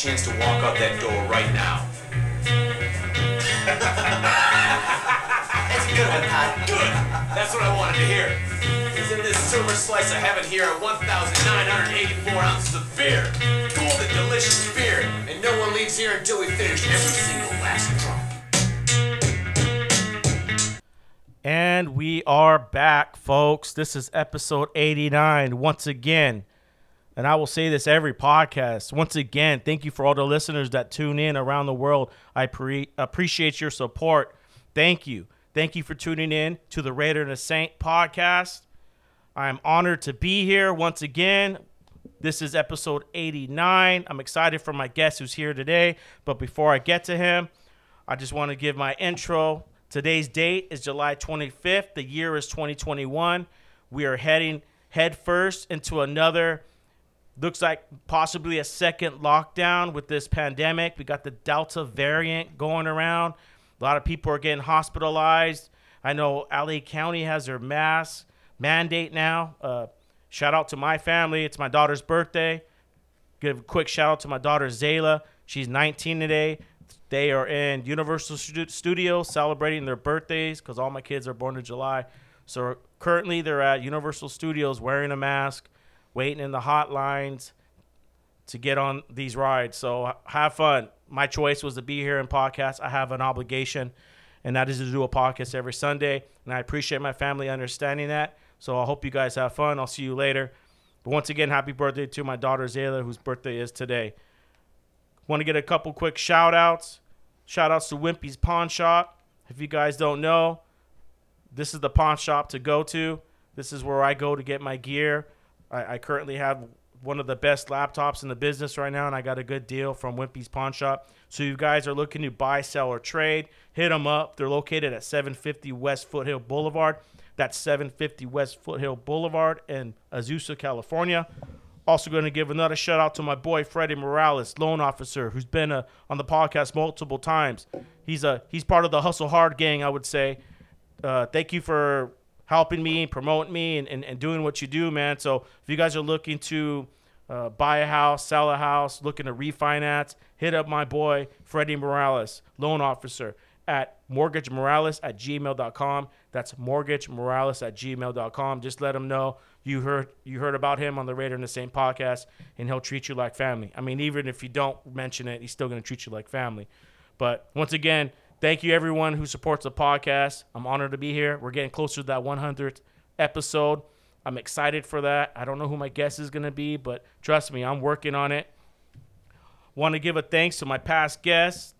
Chance to walk out that door right now. That's a good one, Todd. Good. That's what I wanted to hear. Is in this silver slice I have it here at 1,984 ounces of beer. Golden, delicious beer. And no one leaves here until we finish every single last drop. And we are back, folks. This is episode 89 once again. And I will say this every podcast. Once again, thank you for all the listeners that tune in around the world. I pre- appreciate your support. Thank you. Thank you for tuning in to the Raider and the Saint podcast. I am honored to be here once again. This is episode 89. I'm excited for my guest who's here today. But before I get to him, I just want to give my intro. Today's date is July 25th. The year is 2021. We are heading head first into another looks like possibly a second lockdown with this pandemic. We got the Delta variant going around. A lot of people are getting hospitalized. I know LA County has their mask mandate now. Uh, shout out to my family. It's my daughter's birthday. Give a quick shout out to my daughter Zayla. She's 19 today. They are in Universal Studios celebrating their birthdays because all my kids are born in July. So currently they're at Universal Studios wearing a mask, waiting in the hotlines to get on these rides. So have fun. My choice was to be here in podcast. I have an obligation, and that is to do a podcast every Sunday. And I appreciate my family understanding that. So I hope you guys have fun. I'll see you later. But once again, happy birthday to my daughter Zayla, whose birthday is today. Want to get a couple quick shout outs. Shout outs to Wimpy's Pawn Shop. If you guys don't know, this is the pawn shop to go to. This is where I go to get my gear. I, I currently have one of the best laptops in the business right now, and I got a good deal from Wimpy's Pawn Shop. So you guys are looking to buy, sell, or trade, hit them up. They're located at 750 West Foothill Boulevard. That's 750 West Foothill Boulevard in Azusa, California. Also, going to give another shout out to my boy Freddie Morales, loan officer, who's been uh, on the podcast multiple times. He's a he's part of the Hustle Hard gang, I would say. Uh, thank you for helping me, promoting me, and, and, and doing what you do, man. So if you guys are looking to uh, buy a house, sell a house, looking to refinance, hit up my boy Freddie Morales, loan officer, at mortgagemorales at gmail.com. That's mortgagemorales at gmail.com. Just let him know you heard you heard about him on the Raider and the Saint podcast, and he'll treat you like family. I mean, even if you don't mention it, he's still going to treat you like family. But once again, thank you everyone who supports the podcast. I'm honored to be here. We're getting closer to that 100th episode. I'm excited for that. I don't know who my guest is going to be, but trust me, I'm working on it. Want to give a thanks to my past guests,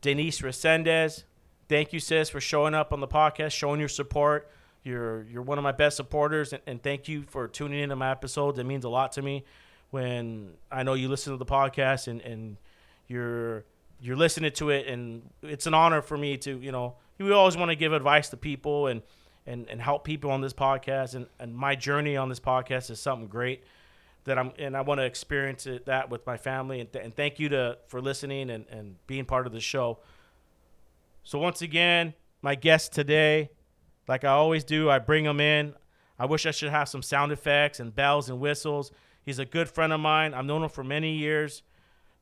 Denise Resendez. Thank you, sis, for showing up on the podcast, showing your support. You're you're one of my best supporters, and, and thank you for tuning into my episodes. It means a lot to me when I know you listen to the podcast and, and you're you're listening to it, and it's an honor for me to you know we always want to give advice to people and and, and help people on this podcast, and, and my journey on this podcast is something great that I'm and I want to experience it, that with my family and, th- and thank you to for listening and, and being part of the show. So once again, my guest today, like I always do, I bring him in. I wish I should have some sound effects and bells and whistles. He's a good friend of mine. I've known him for many years.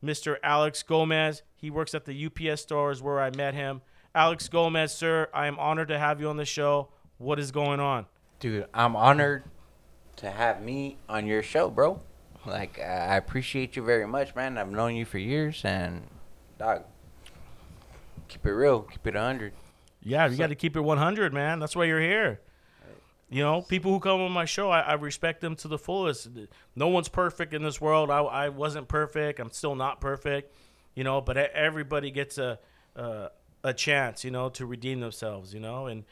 Mr. Alex Gomez. He works at the UPS stores where I met him. Alex Gomez, sir, I am honored to have you on the show. What is going on? Dude, I'm honored to have me on your show, bro. Like, I I appreciate you very much, man. I've known you for years, and dog, keep it real, keep it 100. Yeah, you got to keep it 100, man. That's why you're here. You know, people who come on my show, I, I respect them to the fullest. No one's perfect in this world. I, I wasn't perfect. I'm still not perfect. You know, but everybody gets a uh, a chance. You know, to redeem themselves. You know, and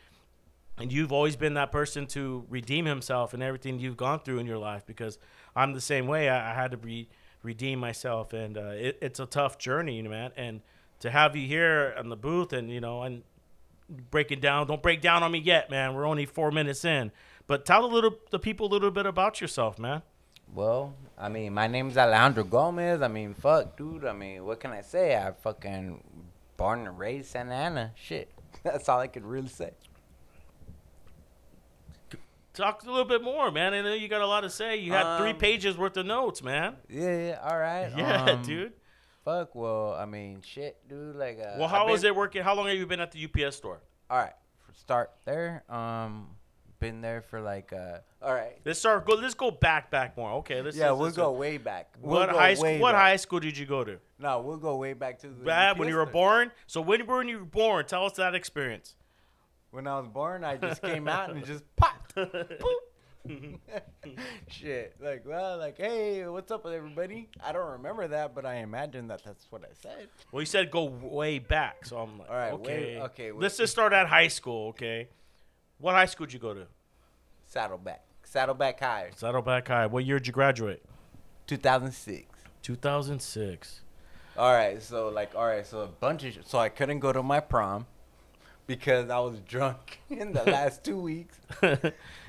and you've always been that person to redeem himself and everything you've gone through in your life because I'm the same way. I, I had to re- redeem myself, and uh, it, it's a tough journey, you know, man. And to have you here in the booth, and you know, and breaking down, don't break down on me yet, man. We're only four minutes in, but tell the little the people a little bit about yourself, man. Well, I mean, my name's Alejandro Gomez. I mean, fuck, dude. I mean, what can I say? I fucking born and raised Santa Ana. Shit, that's all I could really say. Talk a little bit more, man. I know you got a lot to say. You had three Um, pages worth of notes, man. Yeah, yeah, all right. Yeah, um, dude. Fuck. Well, I mean, shit, dude. Like, uh, Well, how I've is it working? How long have you been at the UPS store? All right, start there. Um, been there for like uh. All right. Let's start. Go. Let's go back, back more. Okay. Let's. Yeah, let's- we'll let's- go way back. We'll What go high school? What back. high school did you go to? No, we'll go way back to the. Bad when you were born. So when when you were born, tell us that experience. When I was born, I just came out and just popped. Boop. Shit. Like, well, like, hey, what's up with everybody? I don't remember that, but I imagine that that's what I said. Well, you said go way back, so I'm like, All right, okay, okay, wait. Let's just start at high school, okay? What high school did you go to? Saddleback. Saddleback High. Saddleback High. What year did you graduate? 2006. 2006. All right, so like, all right, so a bunch of, sh- so I couldn't go to my prom because I was drunk in the last two weeks.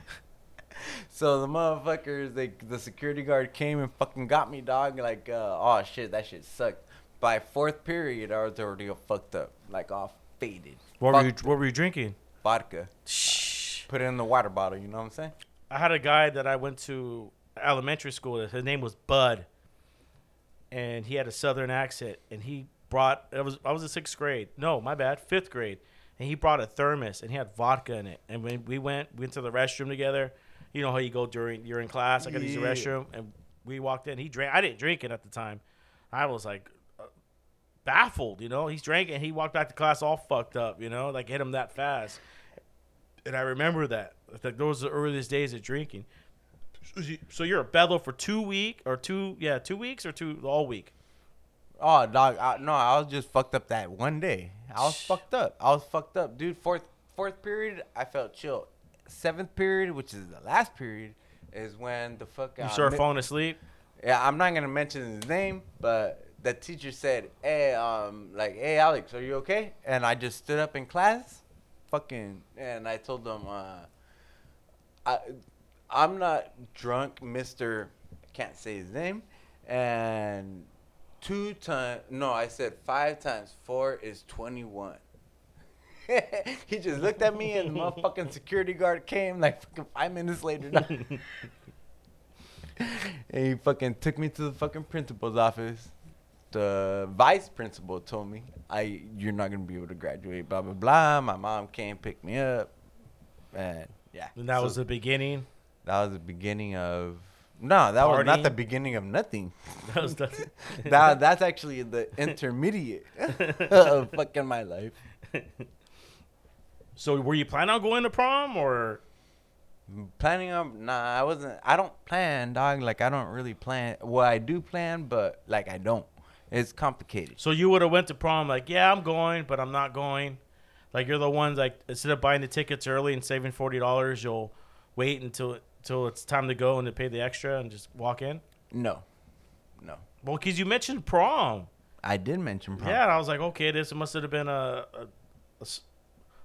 So the motherfuckers, they the security guard came and fucking got me, dog. Like, uh, oh shit, that shit sucked. By fourth period, I was already all fucked up, like all faded. What were you What were you drinking? vodka? Shh. Put it in the water bottle. You know what I'm saying? I had a guy that I went to elementary school. with. His name was Bud, and he had a southern accent. And he brought. I was I was in sixth grade. No, my bad, fifth grade. And he brought a thermos and he had vodka in it. And when we went, we went to the restroom together. You know how you go during you're in class. I got to use the restroom, and we walked in. He drank. I didn't drink it at the time. I was like uh, baffled. You know, he's drinking. he walked back to class all fucked up. You know, like hit him that fast. And I remember that. Like those the earliest days of drinking. So you- So you're a bedlow for two week or two yeah two weeks or two all week. Oh, dog. I, no, I was just fucked up that one day. I was fucked up. I was fucked up, dude. Fourth fourth period, I felt chill. Seventh period, which is the last period, is when the fuck You start falling asleep. Yeah, I'm not gonna mention his name, but the teacher said, "Hey, um, like, hey, Alex, are you okay?" And I just stood up in class, fucking, and I told them, uh, I, I'm not drunk, Mister. Can't say his name, and two times. No, I said five times four is twenty-one. he just looked at me, and the motherfucking security guard came like fucking five minutes later. and he fucking took me to the fucking principal's office. The vice principal told me, "I you're not gonna be able to graduate." Blah blah blah. My mom came pick me up, and yeah. And that So was the beginning. that was the beginning of no, that was not the beginning of nothing. That was the, that that's actually the intermediate of fucking my life. So were you planning on going to prom or Planning on nah, I wasn't. I don't plan, dog. Like I don't really plan. Well, I do plan, but like I don't. It's complicated. so you would have went to prom like yeah I'm going but I'm not going. Like you're the ones like instead of buying the tickets early and saving forty dollars, you'll wait until until it's time to go and to pay the extra and just walk in. No, no. Well, because you mentioned prom. I did mention prom. Yeah, and I was like, okay, this must have been a, a, a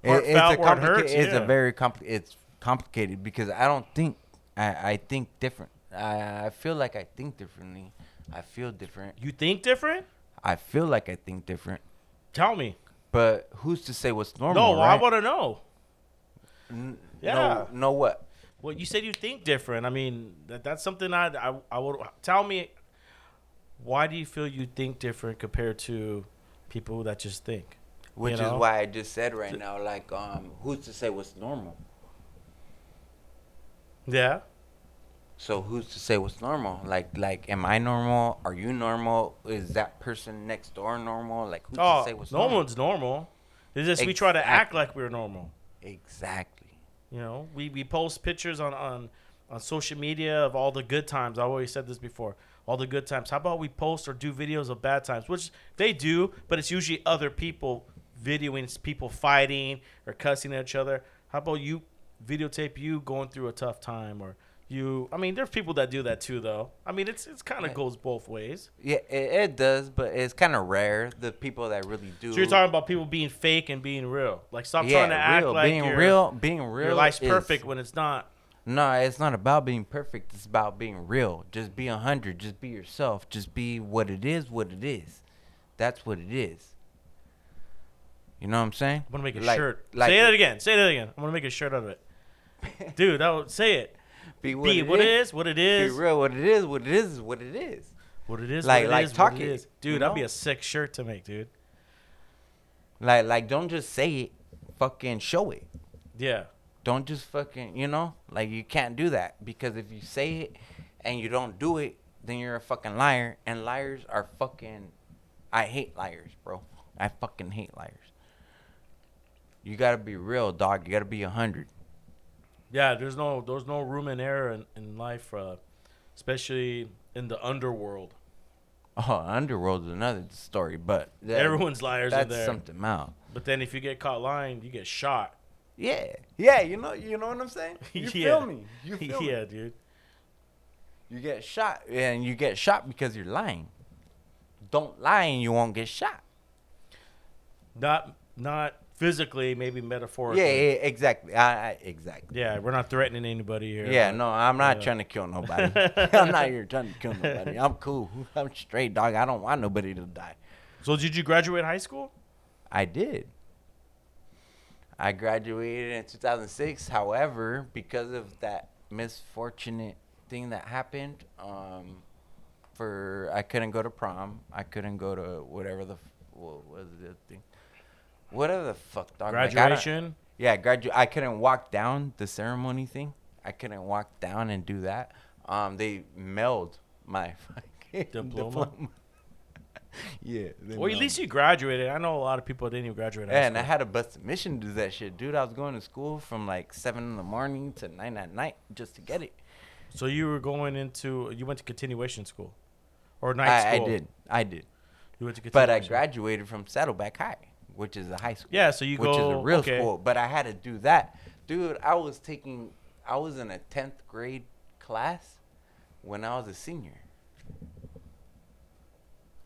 It- it's a hurts. It's yeah. a very compli- It's complicated because I don't think. I I think different. I I feel like I think differently. I feel different. You think different? I feel like I think different. Tell me. But who's to say what's normal? no, I want to know. N- Yeah. No, know what? Well, you said you think different. I mean, that, that's something I, I I would tell me. Why do you feel you think different compared to people that just think? Which know? is why I just said right now, like, um, who's to say what's normal? Yeah. So who's to say what's normal? Like, like, am I normal? Are you normal? Is that person next door normal? Like, who's Oh, to say what's no normal? one's normal. It's just we try to act like we're normal. Exactly. You know, we, we post pictures on, on on social media of all the good times. I always said this before. All the good times. How about we post or do videos of bad times, which they do, but it's usually other people videoing people fighting or cussing at each other. How about you videotape you going through a tough time or you I mean there's people that do that too though. I mean it's it's kind of goes both ways. Yeah, it, it does, but it's kind of rare the people that really do. So you're talking about people being fake and being real. Like stop yeah, trying to act real, like being real, being real. your life's is- perfect when it's not. No, it's not about being perfect. It's about being real. Just be a hundred. Just be yourself. Just be what it is. What it is. That's what it is. You know what I'm saying? I'm gonna make a Like- shirt. like say it- that again. Say that again. I'm gonna make a shirt out of it. Dude, that would, say it. Be what, Be it what it is. is, what it Be real. What it is. What it is is what it is. what it is, Like- what it like is, talk it, is. you Dude, that'd be know? a sick shirt to make, dude. Like, like, don't just say it. Fucking show it. Yeah. Don't just fucking, you know, like you can't do that because if you say it and you don't do it, then you're a fucking liar. And liars are fucking. I hate liars, bro. I fucking hate liars. You gotta be real, dog. You gotta be a hundred. Yeah, there's no there's no room in error in, in life, uh, especially in the underworld. Oh, underworld is another story, but that- Everyone's liars in that's there. something else. But then if you get caught lying, you get shot. Yeah, yeah. You know, you know what I'm saying. You Yeah. feel me? You feel me? yeah, dude. You get shot, and you get shot because you're lying. Don't lie, and you won't get shot. Not not physically, maybe metaphorically. Yeah, yeah, exactly. I, I exactly. Yeah, we're not threatening anybody here. Yeah, no, I'm not yeah. trying to kill nobody. I'm not here trying to kill nobody. I'm cool. I'm straight, dog. I don't want nobody to die. So did you graduate high school? I did. I graduated in 2006. However, because of that misfortunate thing that happened, um, for I couldn't go to prom. I couldn't go to whatever the what was the thing. Whatever the fuck, dog. like, Graduation. yeah, gradu- I couldn't walk down the ceremony thing. I couldn't walk down and do that. Um, they mailed my fucking Diploma? yeah. they well, at least you graduated. I know a lot of people didn't even graduate. Yeah, and I had a bus mission to do that shit, dude. I was going to school from like seven in the morning to nine at night just to get it. So you were going into you went to continuation school, or night I, I did, I did, You went to continuation. but I graduated from Saddleback High, which is a high school. Yeah, so you which go is a real okay. school. But I had to do that, dude. I was taking, I was in a tenth grade class when I was a senior.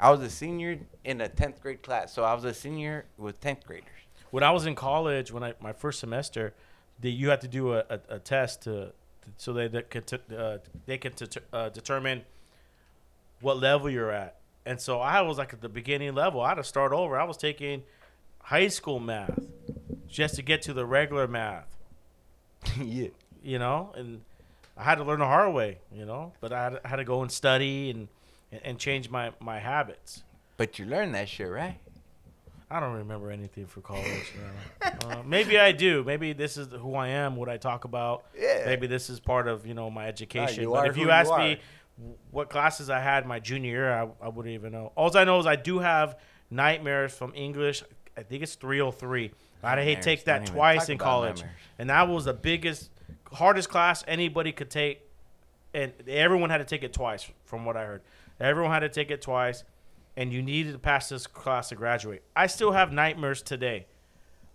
I was a senior in a tenth grade class, so I was a senior with tenth graders. When I was in college, when I my first semester, the, you had to do a, a, a test to, so they, they could t- uh, they could t- uh, determine what level you're at. And so I was like at the beginning level. I had to start over. I was taking high school math just to get to the regular math. yeah. you know, and I had to learn the hard way, you know, but I had, I had to go and study and, and change my, my habits. But you learned that shit, right? I don't remember anything for college. uh, maybe I do. Maybe this is who I am, what I talk about. Yeah. Maybe this is part of, you know, my education. you but are if you you ask are. me what classes I had my junior year, I, I wouldn't even know. All I know is I do have nightmares from English. I think it's 303. I had to take that twice in college. And that was the biggest, hardest class anybody could take. And everyone had to take it twice, from what I heard. Everyone had to take it twice. And you needed to pass this class to graduate. I still have nightmares today.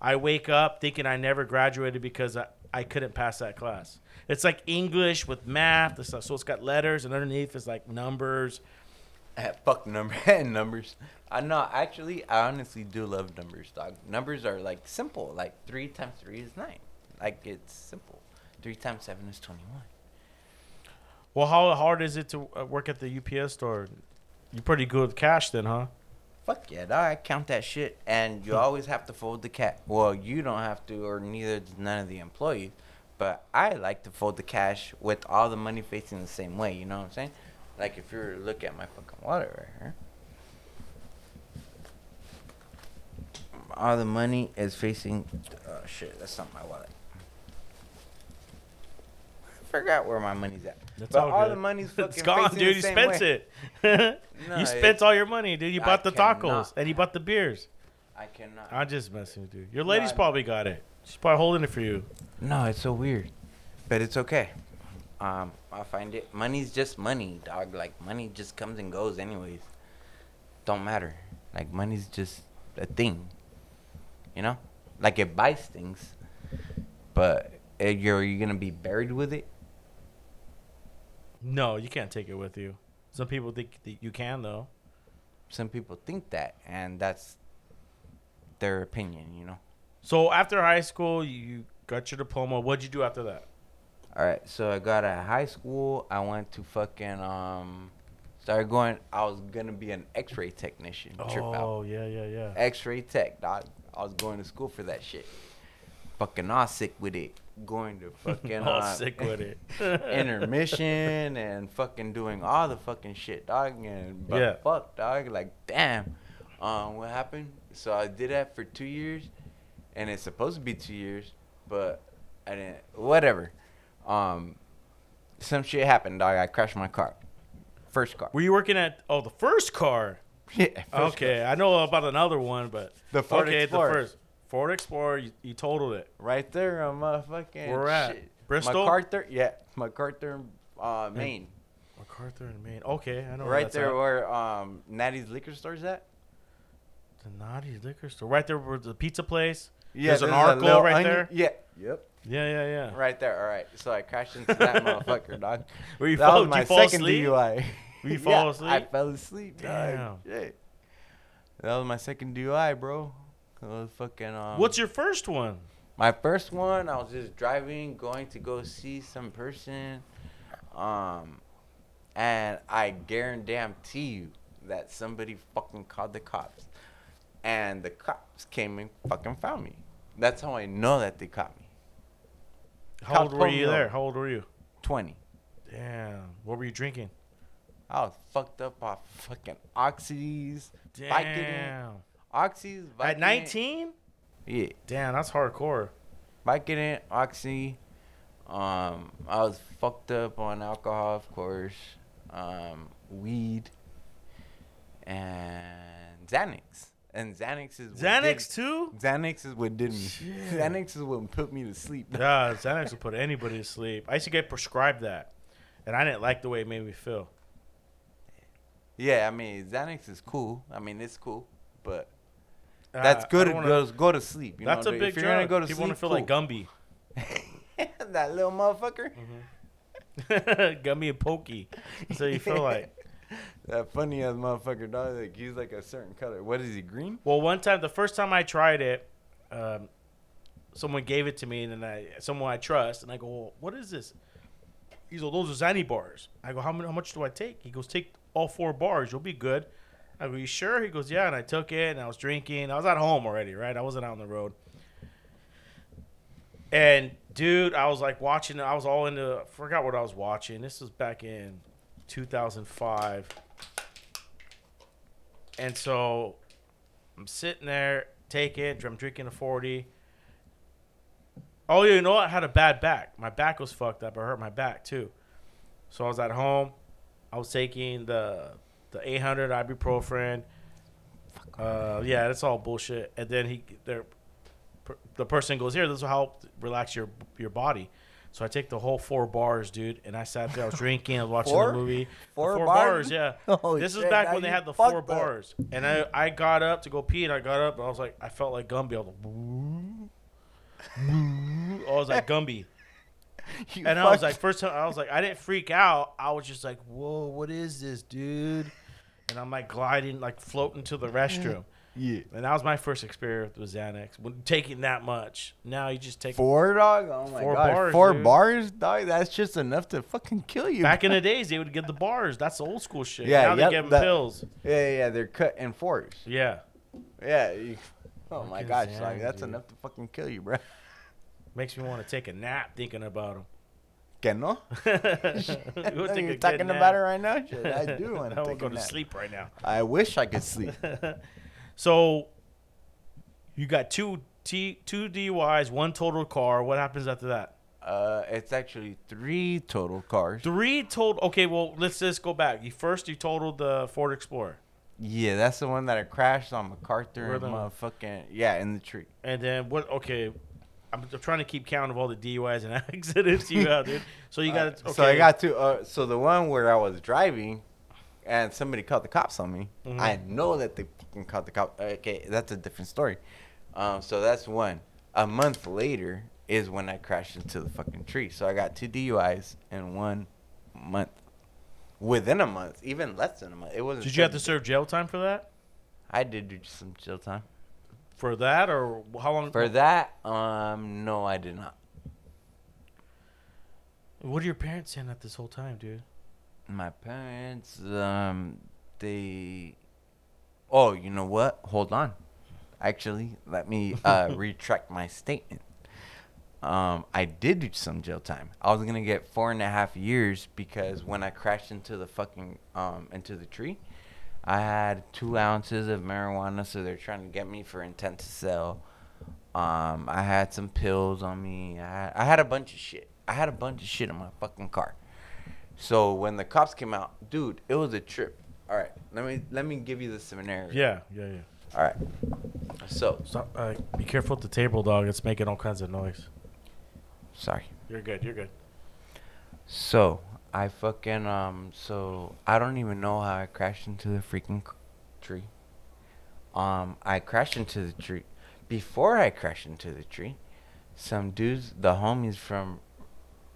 I wake up thinking I never graduated because I, I couldn't pass that class. It's like English with math. and stuff. So it's got letters, and underneath is like numbers. Eh, fuck number and numbers. I know. Actually, I honestly do love numbers, dog. Numbers are like simple. Like three times three is nine. Like it's simple. Three times seven is twenty-one. Well, how hard is it to uh, work at the UPS store? You're pretty good with cash then, huh? Fuck yeah, dog. I count that shit, and you always have to fold the cat. Well, you don't have to, or neither does none of the employees. But I like to fold the cash with all the money facing the same way. You know what I'm saying? Like if you were to look at my fucking wallet right here. All the money is facing. Oh shit, that's not my wallet. I forgot where my money's at. That's but all all, good. the money's fucking It's gone, facing dude. the You same spent way. it. No, you spent all your money, dude. You I bought the tacos cannot. and you bought the beers. I cannot. I'm just messing with you. Your lady's I- probably got it. She's probably holding it for you. No, it's so weird, but it's okay. Um, I find it. Money's just money, dog. Like money just comes and goes, anyways. Don't matter. Like money's just a thing. You know, like it buys things, but eh, you're you gonna be buried with it. No, you can't take it with you. Some people think that you can though. Some people think that, and that's their opinion. You know. So after high school, you got your diploma. What'd you do after that? All right, so I got out of high school. I went to fucking um, started going. I was gonna be an X-ray technician. Trip out. Oh yeah, yeah, yeah. X-ray tech, dog. I was going to school for that shit. Fucking all sick with it. Going to fucking All uh, sick with it. intermission and fucking doing all the fucking shit, dog. And but Yeah. fuck, dog. Like damn. Um, what happened? So I did that for two years, and it's supposed to be two years, but I didn't. Whatever. Um, some shit happened, dog. I crashed my car. First car. Were you working at oh the first car? Yeah, okay, I know about another one, but The Ford okay, Explorer. the first Ford Explorer. You, you totaled it. Right there on motherfucking Where at? shit. Bristol? MacArthur, yeah, MacArthur, uh, Main. MacArthur in Main. Okay, I know. where Right there at. where um Natty's liquor store's at. the Naughty Liquor Store. Right there where the pizza place. Yeah, There's an a Arco right onion- there? Yeah. Yep. Yeah, yeah, yeah. Right there. All right. So I crashed into that motherfucker, dog. Where you that was my you second asleep? DUI. Were you Yeah, fall asleep? I fell asleep. Damn. Shit. That was my second DUI, bro. That was fucking. Um, What's your first one? My first one, I was just driving, going to go see some person, um, and I guarantee you that somebody fucking called the cops, and the cops came and fucking found me. That's how I know that they caught me. How old were you there? How old were you? Twenty. Damn. What were you drinking? I was fucked up off fucking oxys, Vicodin, oxys. At 19? Yeah, Damn, that's hardcore. Biking Vicodin, oxy. Um, I was fucked up on alcohol, of course. Um, weed, and Xanax. And Xanax is what Xanax too? Xanax is what did me. Shit. Xanax is what put me to sleep. Yeah, Xanax will put anybody to sleep. I used to get prescribed that, and I didn't like the way it made me feel. Yeah, I mean Xanax is cool. I mean it's cool, but that's good to go, wanna- go to sleep. You That's know, a big if you're drug. gonna go to sleep, People want sleep, to feel like. Gumby. that little motherfucker. Gumby and Pokey. So you feel like. that funny ass motherfucker dog. Like he's like a certain color. What is he? Green? Well, one time, the first time I tried it, um, someone gave it to me, and then I, someone I trust, and I go, well, "What is this?" He's like, "Those are Zanny bars." I go, "How many? How much do I take?" He goes, "Take all four bars. You'll be good." I go, "You sure?" He goes, "Yeah." And I took it, and I was drinking. I was at home already, right? I wasn't out on the road. And dude, I was like watching. I was all into. I forgot what I was watching. This was back in 2005. And so I'm sitting there, take it. I'm drinking a 40. Oh, you know what? I had a bad back. My back was fucked up. I hurt my back too. So I was at home. I was taking the the 800 ibuprofen. Uh, yeah, that's all bullshit. And then he, there, per- the person goes, "Here, this will help relax your your body." So I take the whole four bars, dude, and I sat there. I was drinking. I was watching Four? the movie. Four four bars? bars, yeah. Oh, this is back when they had the four up. bars, and I I got up to go pee, and I got up, and I was like, I felt like Gumby. I was like, I was like Gumby, And I was like, first time I was like, I didn't freak out. I was just like, whoa, what is this, dude? And I'm like gliding, like floating to the restroom. yeah. And that was my first experience with Xanax. When taking that much, now you just take. Four dog. Oh my Four god. bars, Four dude. bars, dog. That's just enough to fucking kill you. Back in the days, they would get the bars. That's the old school shit. Yeah, now they yep, give them that- pills. yeah, yeah. They're cut in fours. Yeah, Yeah. You, oh my Fucking gosh, dog. That's dude. enough to fucking kill you, bro. Makes me want to take a nap thinking about them. Que no? You're talking about it right now. Shit, I do want to take go a to nap. sleep right now. I wish I could sleep. So, you got two T two DUIs, one total car. What happens after that? Uh, it's actually three total cars. Three total. Okay, well let's just go back. You first you totaled the Ford Explorer, Yeah, that's the one that I crashed on MacArthur Where and the- motherfucking yeah in the tree. and then what? Okay, I'm trying to keep count of all the DUIs and accidents you have, dude. So you got okay. So I got to. Uh, so the one where I was driving, and somebody called the cops on me. Mhm. I know that they fucking called the cops. Okay, that's a different story. Um, so that's one. A month later is when I crashed into the fucking tree. So I got two DUIs in one month. Within a month, even less than a month. It wasn't. Did you have to serve jail time for that? I did do some jail time. For that, or how long? For that, um, no, I did not. What are your parents saying at this whole time, dude? My parents, um, they. Oh, you know what? Hold on. Actually, let me uh, retract my statement. Um, I did do some jail time. I was gonna get four and a half years because when I crashed into the fucking um into the tree, I had two ounces of marijuana, so they're trying to get me for intent to sell. Um, I had some pills on me. I had, I had a bunch of shit. I had a bunch of shit in my fucking car. So when the cops came out, dude, it was a trip. All right, let me let me give you the scenario. Yeah, yeah, yeah. All right. So Stop. Uh, be careful with the table, dog. It's making all kinds of noise. sorry. You're good. You're good. So I fucking um. So I don't even know how I crashed into the freaking tree. Um, I crashed into the tree. Before I crashed into the tree, some dudes, the homies from,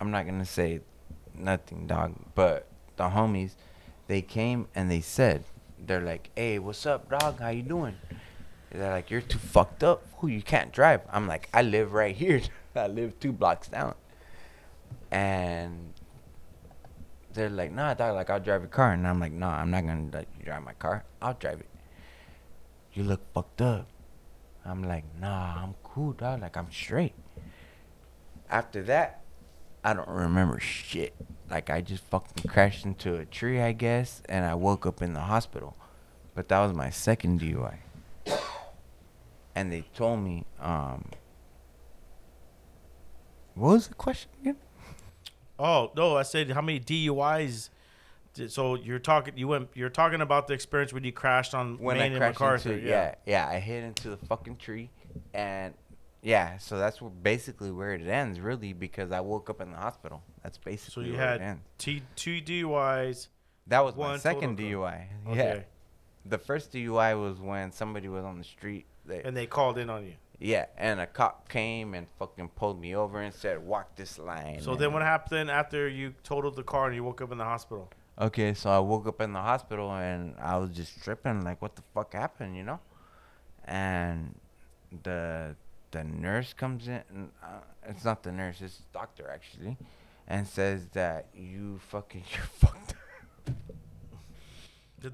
I'm not gonna say nothing, dog, but the homies, they came and they said, they're like, "Hey, what's up, dog? How you doing?" They're like, "You're too fucked up. Who you can't drive." I'm like, "I live right here. I live two blocks down." And they're like, "Nah, dog. Like, I'll drive your car." And I'm like, "Nah, I'm not gonna you drive my car. I'll drive it." You look fucked up. I'm like, "Nah, I'm cool, dog. Like, I'm straight." After that, I don't remember shit. Like, I just fucking crashed into a tree, I guess, and I woke up in the hospital. But that was my second DUI. And they told me, um, what was the question again? Oh no, I said how many DUIs. Did, so you're talking. You went. You're talking about the experience when you crashed on when Main I and MacArthur. into yeah. yeah, I hit into the fucking tree, and yeah, so that's basically where it ends, really, because I woke up in the hospital. That's So basically you where it had ends. T, two DUIs. That was one my second co- DUI. Yeah, the first DUI was when somebody was on the street. They, And they called in on you. Yeah, and a cop came and fucking pulled me over and said, "Walk this line." So then what happened after you totaled the car and you woke up in the hospital? Okay, so I woke up in the hospital and I was just tripping, like, what the fuck happened, you know? And the the nurse comes in, and, uh, it's not the nurse, it's the doctor actually, and says that you fucking you're fucked.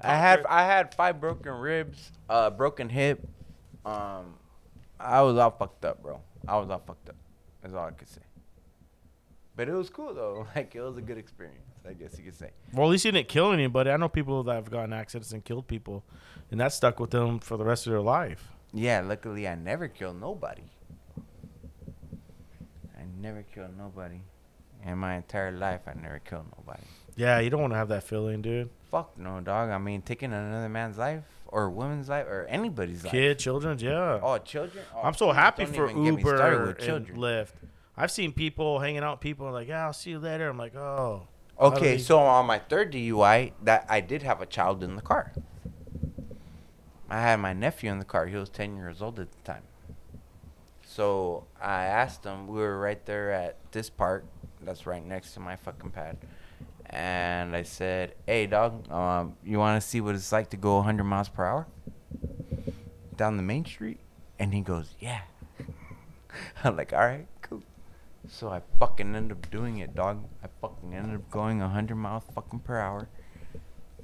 I had I had five broken ribs, uh, broken hip. Um, I was all fucked up, bro. I was all fucked up. That's all I could say. But it was cool though. Like it was a good experience, I guess you could say. well, at least you didn't kill anybody. I know people that have gotten accidents and killed people, and that stuck with them for the rest of their life. Yeah, luckily I never killed nobody. I never killed nobody. In my entire life, I never killed nobody. Yeah, you don't want to have that feeling, dude. Fuck no, dog. I mean, taking another man's life or a woman's life or anybody's life. Kid, children, yeah. Oh, children. Oh, I'm so happy for even get me started Uber with and. Lyft. I've seen people hanging out. People are like, "Yeah, I'll see you later." I'm like, "Oh." Okay, so on my third DUI, that I did have a child in the car. I had my nephew in the car. He was 10 years old at the time. So I asked him. We were right there at this park. That's right next to my fucking pad. And I said, "Hey, dog, um, you want to see what it's like to go 100 miles per hour down the main street?" And he goes, "Yeah." I'm like, "All right, cool." So I fucking ended up doing it, dog. I fucking ended up going 100 miles fucking per hour.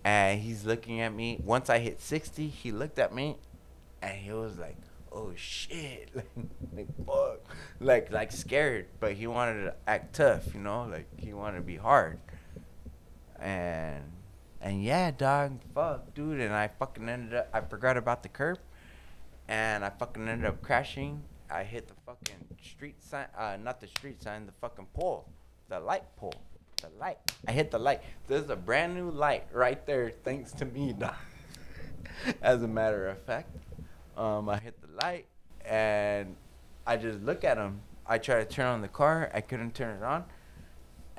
And he's looking at me. Once I hit 60, he looked at me and he was like, oh shit. Like, like fuck. Like, like scared. But he wanted to act tough, you know? Like, he wanted to be hard. And, and yeah, dog, fuck, dude. And I fucking ended up, I forgot about the curb. And I fucking ended up crashing. I hit the fucking street sign, uh, not the street sign, the fucking pole, the light pole, the light. I hit the light. There's a brand new light right there, thanks to me, dog. As a matter of fact, um, I hit the light and I just look at him I tried to turn on the car. I couldn't turn it on,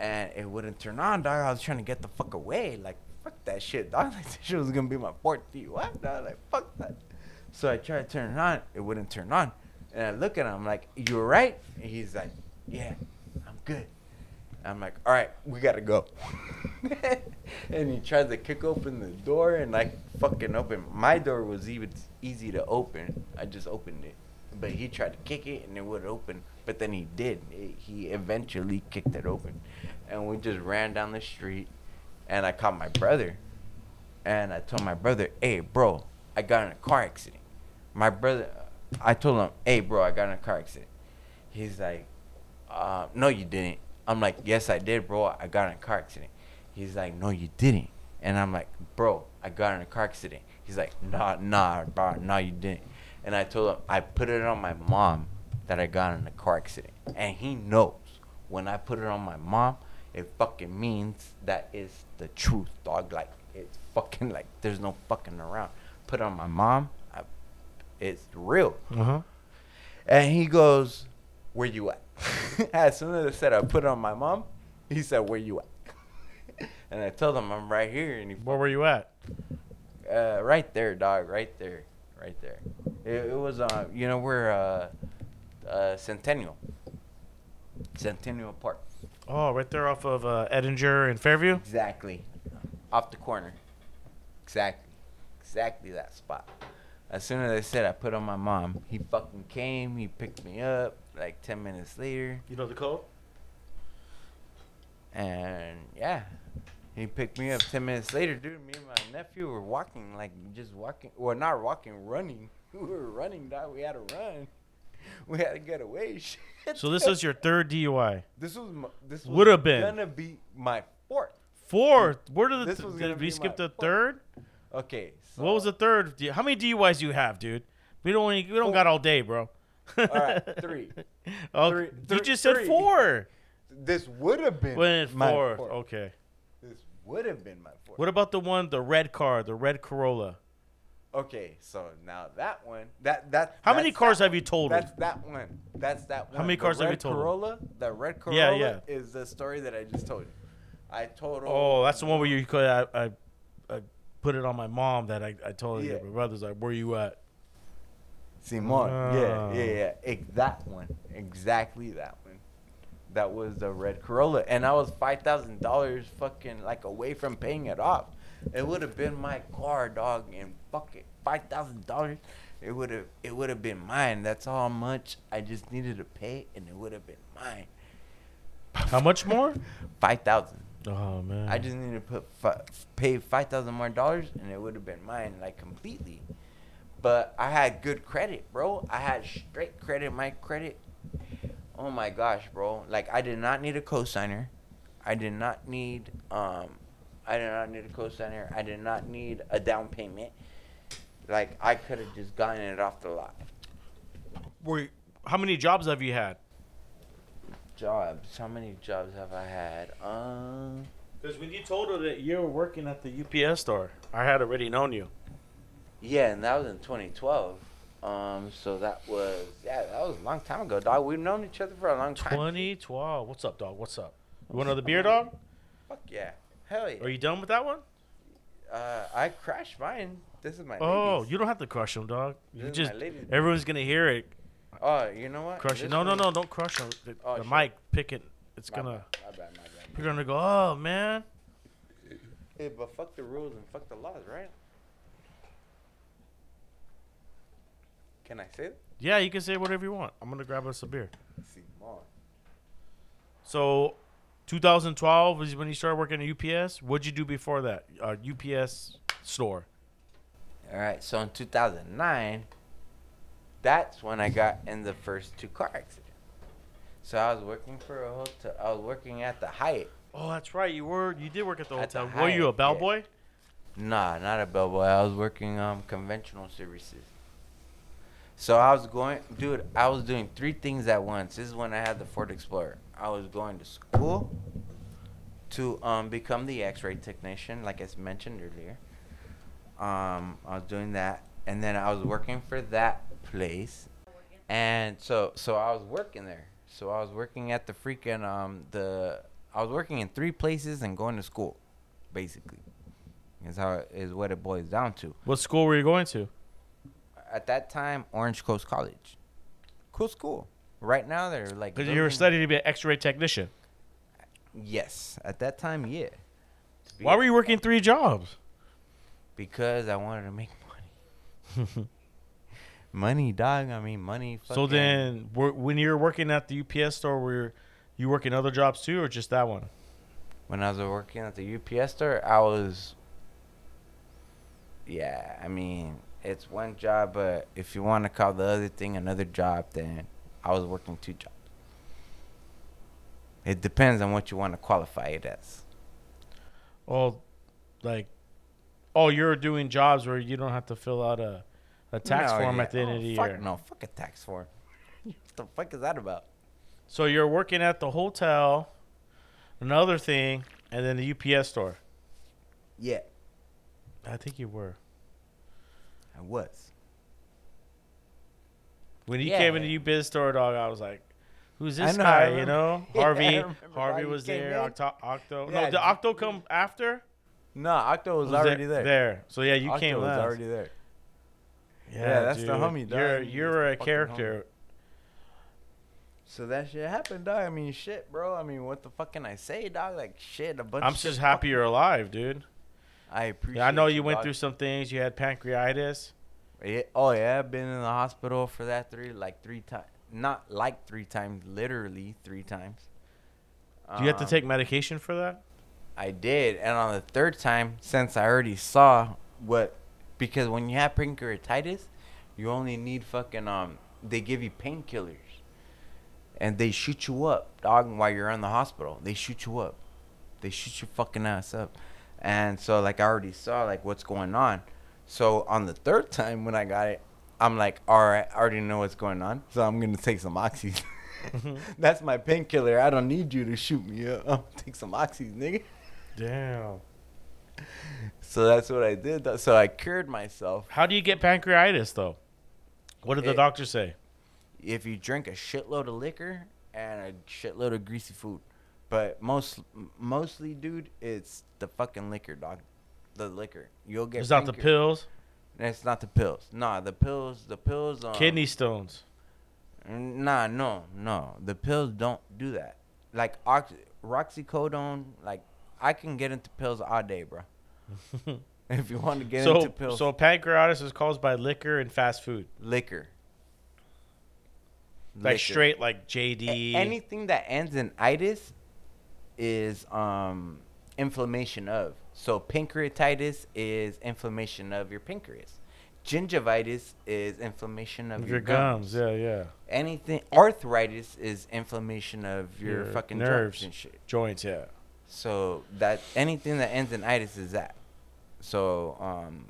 and it wouldn't turn on, dog. I was trying to get the fuck away. Like fuck that shit, dog. Like this shit was gonna be my fourth DUI, dog. Like fuck that. So I tried to turn it on. It wouldn't turn on, and I look at him I'm like, "You alright?" And he's like, "Yeah, I'm good." I'm like, all right, we gotta go. and he tried to kick open the door and like fucking open. My door was even easy to open. I just opened it, but he tried to kick it and it wouldn't open. But then he did. He eventually kicked it open, and we just ran down the street. And I caught my brother, and I told my brother, "Hey, bro, I got in a car accident." My brother, I told him, "Hey, bro, I got in a car accident." He's like, uh, "No, you didn't." I'm like, yes, I did, bro. I got in a car accident. He's like, no, you didn't. And I'm like, bro, I got in a car accident. He's like, nah, nah, bro, no, you didn't. And I told him, I put it on my mom that I got in a car accident. And he knows when I put it on my mom, it fucking means that is the truth, dog. Like, it's fucking like, there's no fucking around. Put it on my mom, I, it's real. Uh huh. And he goes, Where you at? as soon as I said I put it on my mom, he said, Where you at? and I told him I'm right here and he Where were you at? uh right there, dog, right there. Right there. It, it was uh you know where uh uh Centennial. Centennial Park. Oh, right there off of uh, Edinger and Fairview. Exactly. Off the corner. Exactly. Exactly that spot. As soon as I said I put on my mom, he fucking came, he picked me up like 10 minutes later. You know the code? And yeah, he picked me up 10 minutes later, dude. Me and my nephew were walking, like just walking. Well, not walking, running. We were running, dog. We had to run. We had to get away. Shit. So this is your third DUI. This was my, this Would've been. gonna be my fourth. Fourth. Where did the th- did we skip the fourth. third? Okay. So, What was the third? How many DUIs do you have, dude? We don't we don't Four. got all day, bro. All right, three. Oh, Three- you three- just said three. four. This would have been When my four. fourth. Okay. This would have been my fourth. What about the one, the red car, the red Corolla? Okay, so now that one, that that. How many cars have you told? That's that one. That's that one. How many The cars have you told? Corolla. The red Corolla Yeah, yeah. is the story that I just told you. I told. Oh, that's the one where you could I, I, I put it on my mom that I, I told her Yeah. that my brother's like, where you at? Simon. Ah. Yeah, yeah, yeah. Ex- that one. Exactly that one. That was the red Corolla, and I was five thousand dollars fucking like away from paying it off. It would have been my car, dog, and fuck it, five thousand dollars. It would have, it would have been mine. That's how much I just needed to pay, and it would have been mine. How much more? Five thousand. Oh man. I just needed to put fi- pay five thousand more dollars, and it would have been mine like completely. But I had good credit, bro. I had straight credit. My credit, oh my gosh, bro. Like I did not need a cosigner. I did not need um, I did not need a cosigner. I did not need a down payment. Like I could have just gotten it off the lot. Were, how many jobs have you had? Jobs. How many jobs have I had? Um. Because when you told her that you were working at the UPS store, I had already known you. Yeah, and that was in 2012. Um, so that was yeah, that was a long time ago, dog. We've known each other for a long time. 2012. What's up, dog? What's up? You want another beer, dog? Fuck yeah, hell yeah. Are you done with that one? Uh, I crashed mine. This is my. Oh, ladies. you don't have to crush them, dog. This You is just my ladies. everyone's gonna hear it. Oh, you know what? Crush it. No, no, no, don't crush them. The, Oh, the mic, pick it. It's My gonna. bad, my bad, my bad. You're gonna go. Oh man. Hey, but fuck the rules and fuck the laws, right? Can I say it? Yeah, you can say whatever you want. I'm gonna grab us a beer. So, 2012 is when you started working at UPS. What'd you do before that? Uh, UPS store. All right, so in 2009, that's when I got in the first two car accidents. So I was working for a hotel. I was working at the Hyatt. Oh, that's right. You were. You did work at the At the hotel. Were you a Hyatt, yeah. bellboy? Nah, not a bellboy. I was working um conventional services. So I was going, dude. I was doing three things at once. This is when I had the Ford Explorer. I was going to school to um become the X-ray technician, like I mentioned earlier. Um, I was doing that, and then I was working for that place, and so so I was working there. So I was working at the freaking um the I was working in three places and going to school, basically. Is how it, is what it boils down to. What school were you going to? At that time, Orange Coast College, cool school. Right now they're like. Because you were studying to be an X-ray technician. Yes, at that time, yeah. Why were you working three jobs? Because I wanted to make money. money, dog. I mean, money. So then, when you were working at the UPS store, were you working other jobs too, or just that one? when I was working at the UPS store, I was. Yeah, I mean, it's one job, but if you want to call the other thing another job, then I was working two jobs. It depends on what you want to qualify it as. Well, like, oh, you're doing jobs where you don't have to fill out a, a tax No, form yeah. at the end Oh, of the oh, fuck year. No, fuck a tax form. what the fuck is that about? So you're working at the hotel, another thing, and then the UPS store. Yeah, I think you were. I was. When you Yeah. came into the UPS store, dog, I was like, "Who's this know, guy?" You know, Harvey. Harvey was there. Octo. Octo. Yeah, no, did Octo come after? No, Octo was, Was already there. there. There. So yeah, you Octo came was last. already there. Yeah, Yeah, that's the homie, dog. You're you're a character. So that shit happened, dog. I mean, shit, bro. I mean, what the fuck can I say, dog? Like, shit, a bunch. I'm just happy you're alive, dude. I appreciate. Yeah, I know you went dog. through some things. You had pancreatitis. Oh yeah, I've been in the hospital for that three, like three times. Not like three times, literally three times. Do you have to Um, take medication for that? I did, and on the third time, since I already saw what, because when you have pancreatitis, you only need fucking um, they give you painkillers, and they shoot you up, dog. While you're in the hospital, they shoot you up, they shoot your fucking ass up, and so like I already saw like what's going on, so on the third time when I got it, I'm like, all right, I already know what's going on, so I'm gonna take some oxy. That's my painkiller. I don't need you to shoot me up. I'm gonna take some oxy, nigga. Damn. So that's what I did. though. So I cured myself. How do you get pancreatitis though? What did the It- doctor say? If you drink a shitload of liquor and a shitload of greasy food, but most mostly, dude, it's the fucking liquor, dog. The liquor. You'll get. It's not the pancre- pills. It's not the pills. Nah, the pills. The pills. Um, Kidney stones. Nah, no, no. The pills don't do that. Like ox- roxycodone. Like I can get into pills all day, bro. if you want to get so into pills, so pancreatitis is caused by liquor and fast food. liquor. Like Liquor. straight like JD. A- anything that ends in itis is um inflammation of. So pancreatitis is inflammation of your pancreas. Gingivitis is inflammation of your, your gums. Yeah, yeah. Anything arthritis is inflammation of your, Your fucking nerves and shit. Joints, yeah. So that anything that ends in itis is that. So um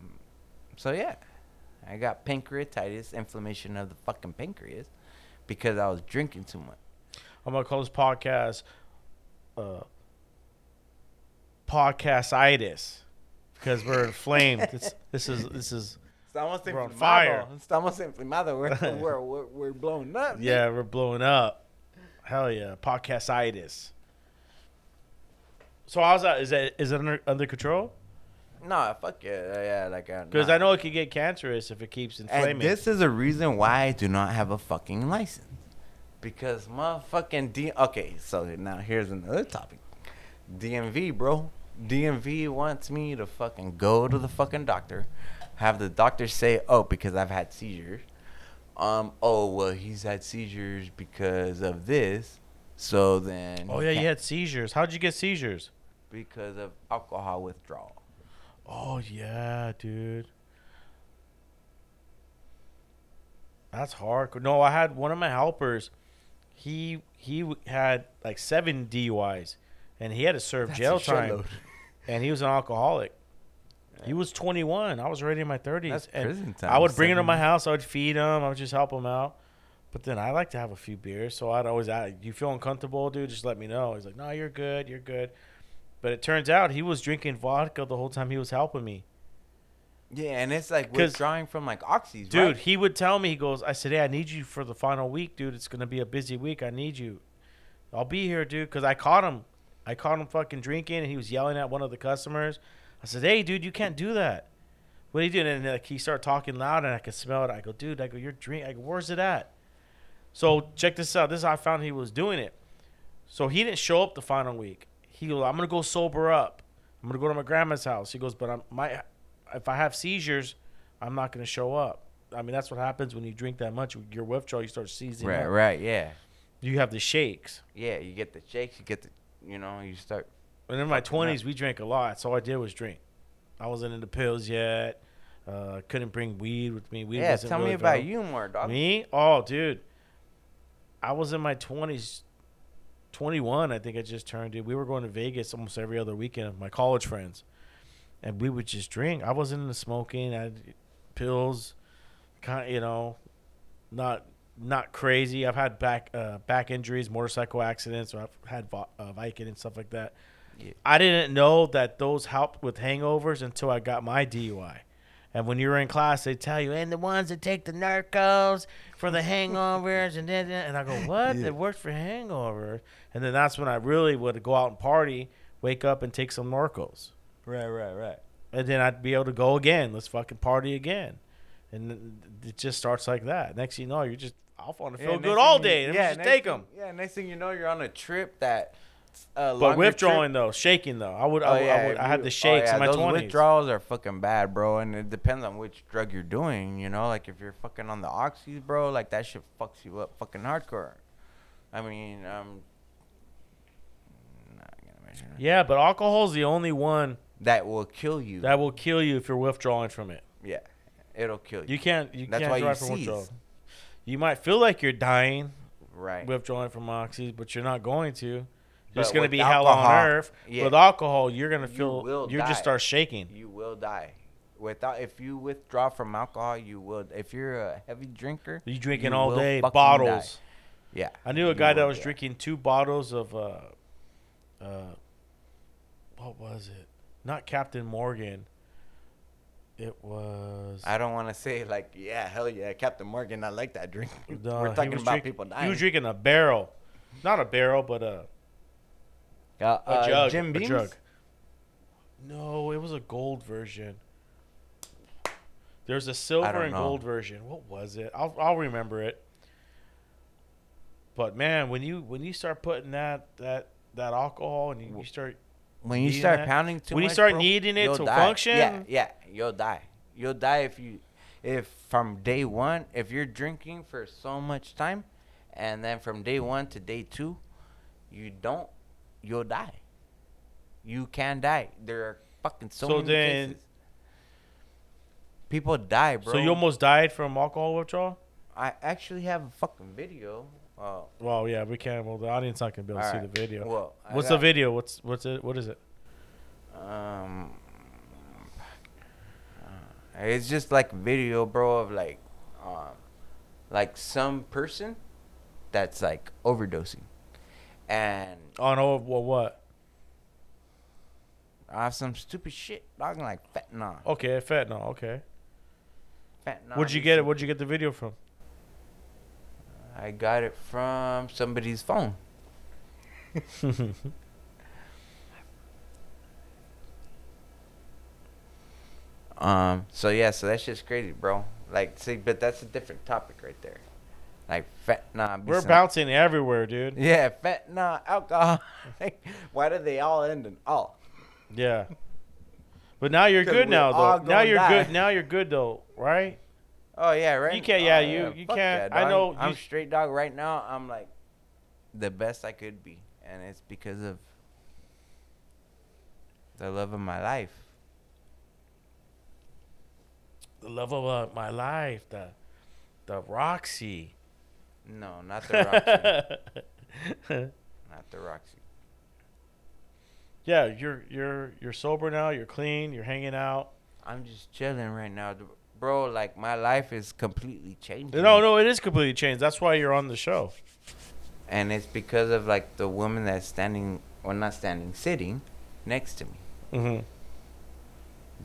so yeah. I got pancreatitis, inflammation of the fucking pancreas because I was drinking too much. I'm gonna call this podcast uh podcastitis because we're inflamed. This, this is this is Estamos We're on fire. Estamos inflamados. We're, we're, we're, we're blown up. yeah, we're blowing up. Hell yeah, podcastitis. So how's that? Is that is it under under control? No, fuck yeah. Yeah, like. uh, Because. I know it could get cancerous if it keeps inflaming. And this is a reason why I do not have a fucking license. Because motherfucking D. Okay, so now here's another topic. DMV, bro. DMV wants me to fucking go to the fucking doctor, have the doctor say, "Oh, because I've had seizures." Um. Oh well, he's had seizures because of this. So then. oh yeah, you had seizures. How'd you get seizures? Because of alcohol withdrawal. Oh yeah, dude. That's hard. No, I had one of my helpers. He he had like seven DUIs, and he had to serve That's jail time. And he was an alcoholic. He was 21. I was already in my 30s. That's and prison I would bring him to my house. I would feed him. I would just help him out. But then I like to have a few beers, so I'd always ask, "You feel uncomfortable, dude? Just let me know." He's like, "No, you're good. You're good." But it turns out he was drinking vodka the whole time he was helping me. Yeah, and it's like 'Cause- withdrawing from like oxys, Dude, right? he would tell me, he goes, I said, hey, I need you for the final week, dude. It's gonna be a busy week. I need you. I'll be here, dude, because I caught him. I caught him fucking drinking, and he was yelling at one of the customers. I said, hey, dude, you can't do that. What are you doing? And like he started talking loud, and I could smell it. I go, dude, I go, you're drink. I go, where's it at? So check this out. This is how I found he was doing it. So he didn't show up the final week. He goes, I'm gonna go sober up. I'm gonna go to my grandma's house. He goes, but I'm my if I have seizures, I'm not gonna show up. I mean, that's what happens when you drink that much. Your withdrawal, you start seizing right, up. right, yeah, You have the shakes. yeah. You get the shakes, you get the, you know, you start. And in my twenties, we drank a lot. So all I did was drink. I wasn't into pills yet. Uh, couldn't bring weed with me. Weed yeah, tell me about you more, dog. Me? Oh, dude. I was in my twenties, twenty-one. I think I just turned. Dude, we were going to Vegas almost every other weekend with my college friends, and we would just drink. I wasn't into smoking. I had pills, kind you know, not not crazy. I've had back uh, back injuries, motorcycle accidents, or I've had vo- uh, Vicodin and stuff like that. Yeah. I didn't know that those helped with hangovers until I got my DUI. And when you're in class, they tell you, and the ones that take the narcos for the hangovers, and then, and I go, what? Yeah. It works for hangovers. And then that's when I really would go out and party, wake up and take some narcos. Right, right, right. And then I'd be able to go again. Let's fucking party again. And it just starts like that. Next thing you know, you're just off on to feel next good all day. And yeah, just next take thing- them. Yeah, next thing you know, you're on a trip that. Uh, But withdrawing trip- though, shaking though, I would, Oh, I, would, I, yeah, would, I had you- the oh, shakes yeah, in my those twenties. withdrawals are fucking bad, bro, and it depends on which drug you're doing. You know, like if you're fucking on the oxys, bro, like that shit fucks you up, fucking hardcore. I mean, um, not gonna mention it. Yeah, but alcohol's the only one that will kill you. that will kill you if you're withdrawing from it. yeah, it'll kill you. You can't. You That's can't why you drive from seize. withdrawal. You might feel like you're dying right. withdrawing from oxys, but you're not going to. But going to with be hell on alcohol, earth. yeah. With alcohol, you're going to You feel. will You die. just start shaking. you will die. Without if you withdraw from alcohol, you will. If you're a heavy drinker, You drinking you all will day fucking bottles. yeah. I knew a you guy that will was die. drinking two bottles of. Uh, uh, what was it? Not Captain Morgan. It was. I don't want to say like, yeah, hell yeah, Captain Morgan. I like that drink. No, We're talking about drink- people He dying. was drinking a barrel, not a barrel, but a uh, a uh, jug. Jim a jug. No, it was a gold version. There's a silver and know. gold version. What was it? I'll I'll remember it. But man, when you when you start putting that that that alcohol and you, you start When you start that- pounding too when you start bro, needing it to die. function- yeah, yeah, you'll die. You'll die if you, if from day one, if you're drinking for so much time, and then from day one to day two, you don't, you'll die. You can die. There are fucking so, So many then- cases. People die, bro. so you almost died from alcohol withdrawal. I actually have a fucking video. Uh, Well, yeah, we can. Well, the audience not gonna be able to see the video. Well, I what's the got- video? What's what's it? What is it? Um, uh, it's just like video, bro, of like, um, like some person that's like overdosing, and Oh no, well, what? I have some stupid shit, dog, like fentanyl. Okay, fentanyl. Okay. fentanyl Where'd you get it? Where'd you get the video from? I got it from somebody's phone. Um. So yeah. So that's just crazy, bro. Like, see, but that's a different topic right there. Like fentanyl. We're some- bouncing everywhere, dude. Yeah, fentanyl, alcohol. Why do they all end in all? Yeah. But now you're good now, though. Now you're die. good. Now you're good, though, right? Oh yeah, right. You can't- yeah, Oh, you- you fuck can't- that, I dog. know I'm you- straight dog right now. I'm like the best I could be, and it's because of the love of my life. The love of uh, my life, the the Roxy. No, not the Roxy. not the Roxy. yeah, you're you're you're sober now. You're clean. You're hanging out. I'm just chilling right now, d- bro. Like my life is completely changing. No, no, it is completely changed. That's why you're on the show. And it's because of like the woman that's standing, or not standing, sitting next to me. hmm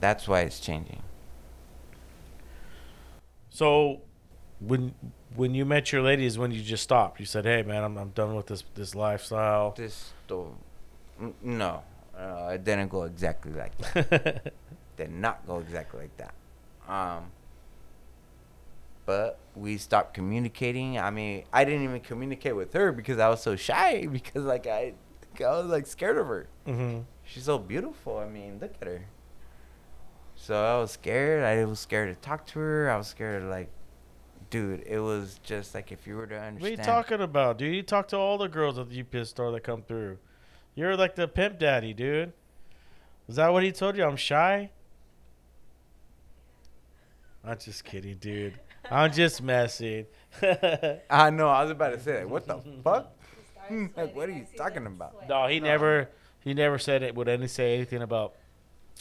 That's why it's changing. So, when when you met your lady is when you just stopped. You said, "Hey, man, I'm I'm done with this this lifestyle." This. No, uh, it didn't go exactly like that. Did not go exactly like that. Um. But we stopped communicating. I mean, I didn't even communicate with her because I was so shy. Because like I, I was like scared of her. hmm She's so beautiful. I mean, look at her. So I was scared. I was scared to talk to her. I was scared of like, dude. It was just like if you were to understand. What are you talking about, dude? You talk to all the girls at the UPS store that come through. You're like the pimp daddy, dude. Is that what he told you? I'm shy. I'm just kidding, dude. I'm just messing. I know. I was about to say, like, what the fuck? Hmm, like, what are you talking about? No, he never he never said it would any say anything about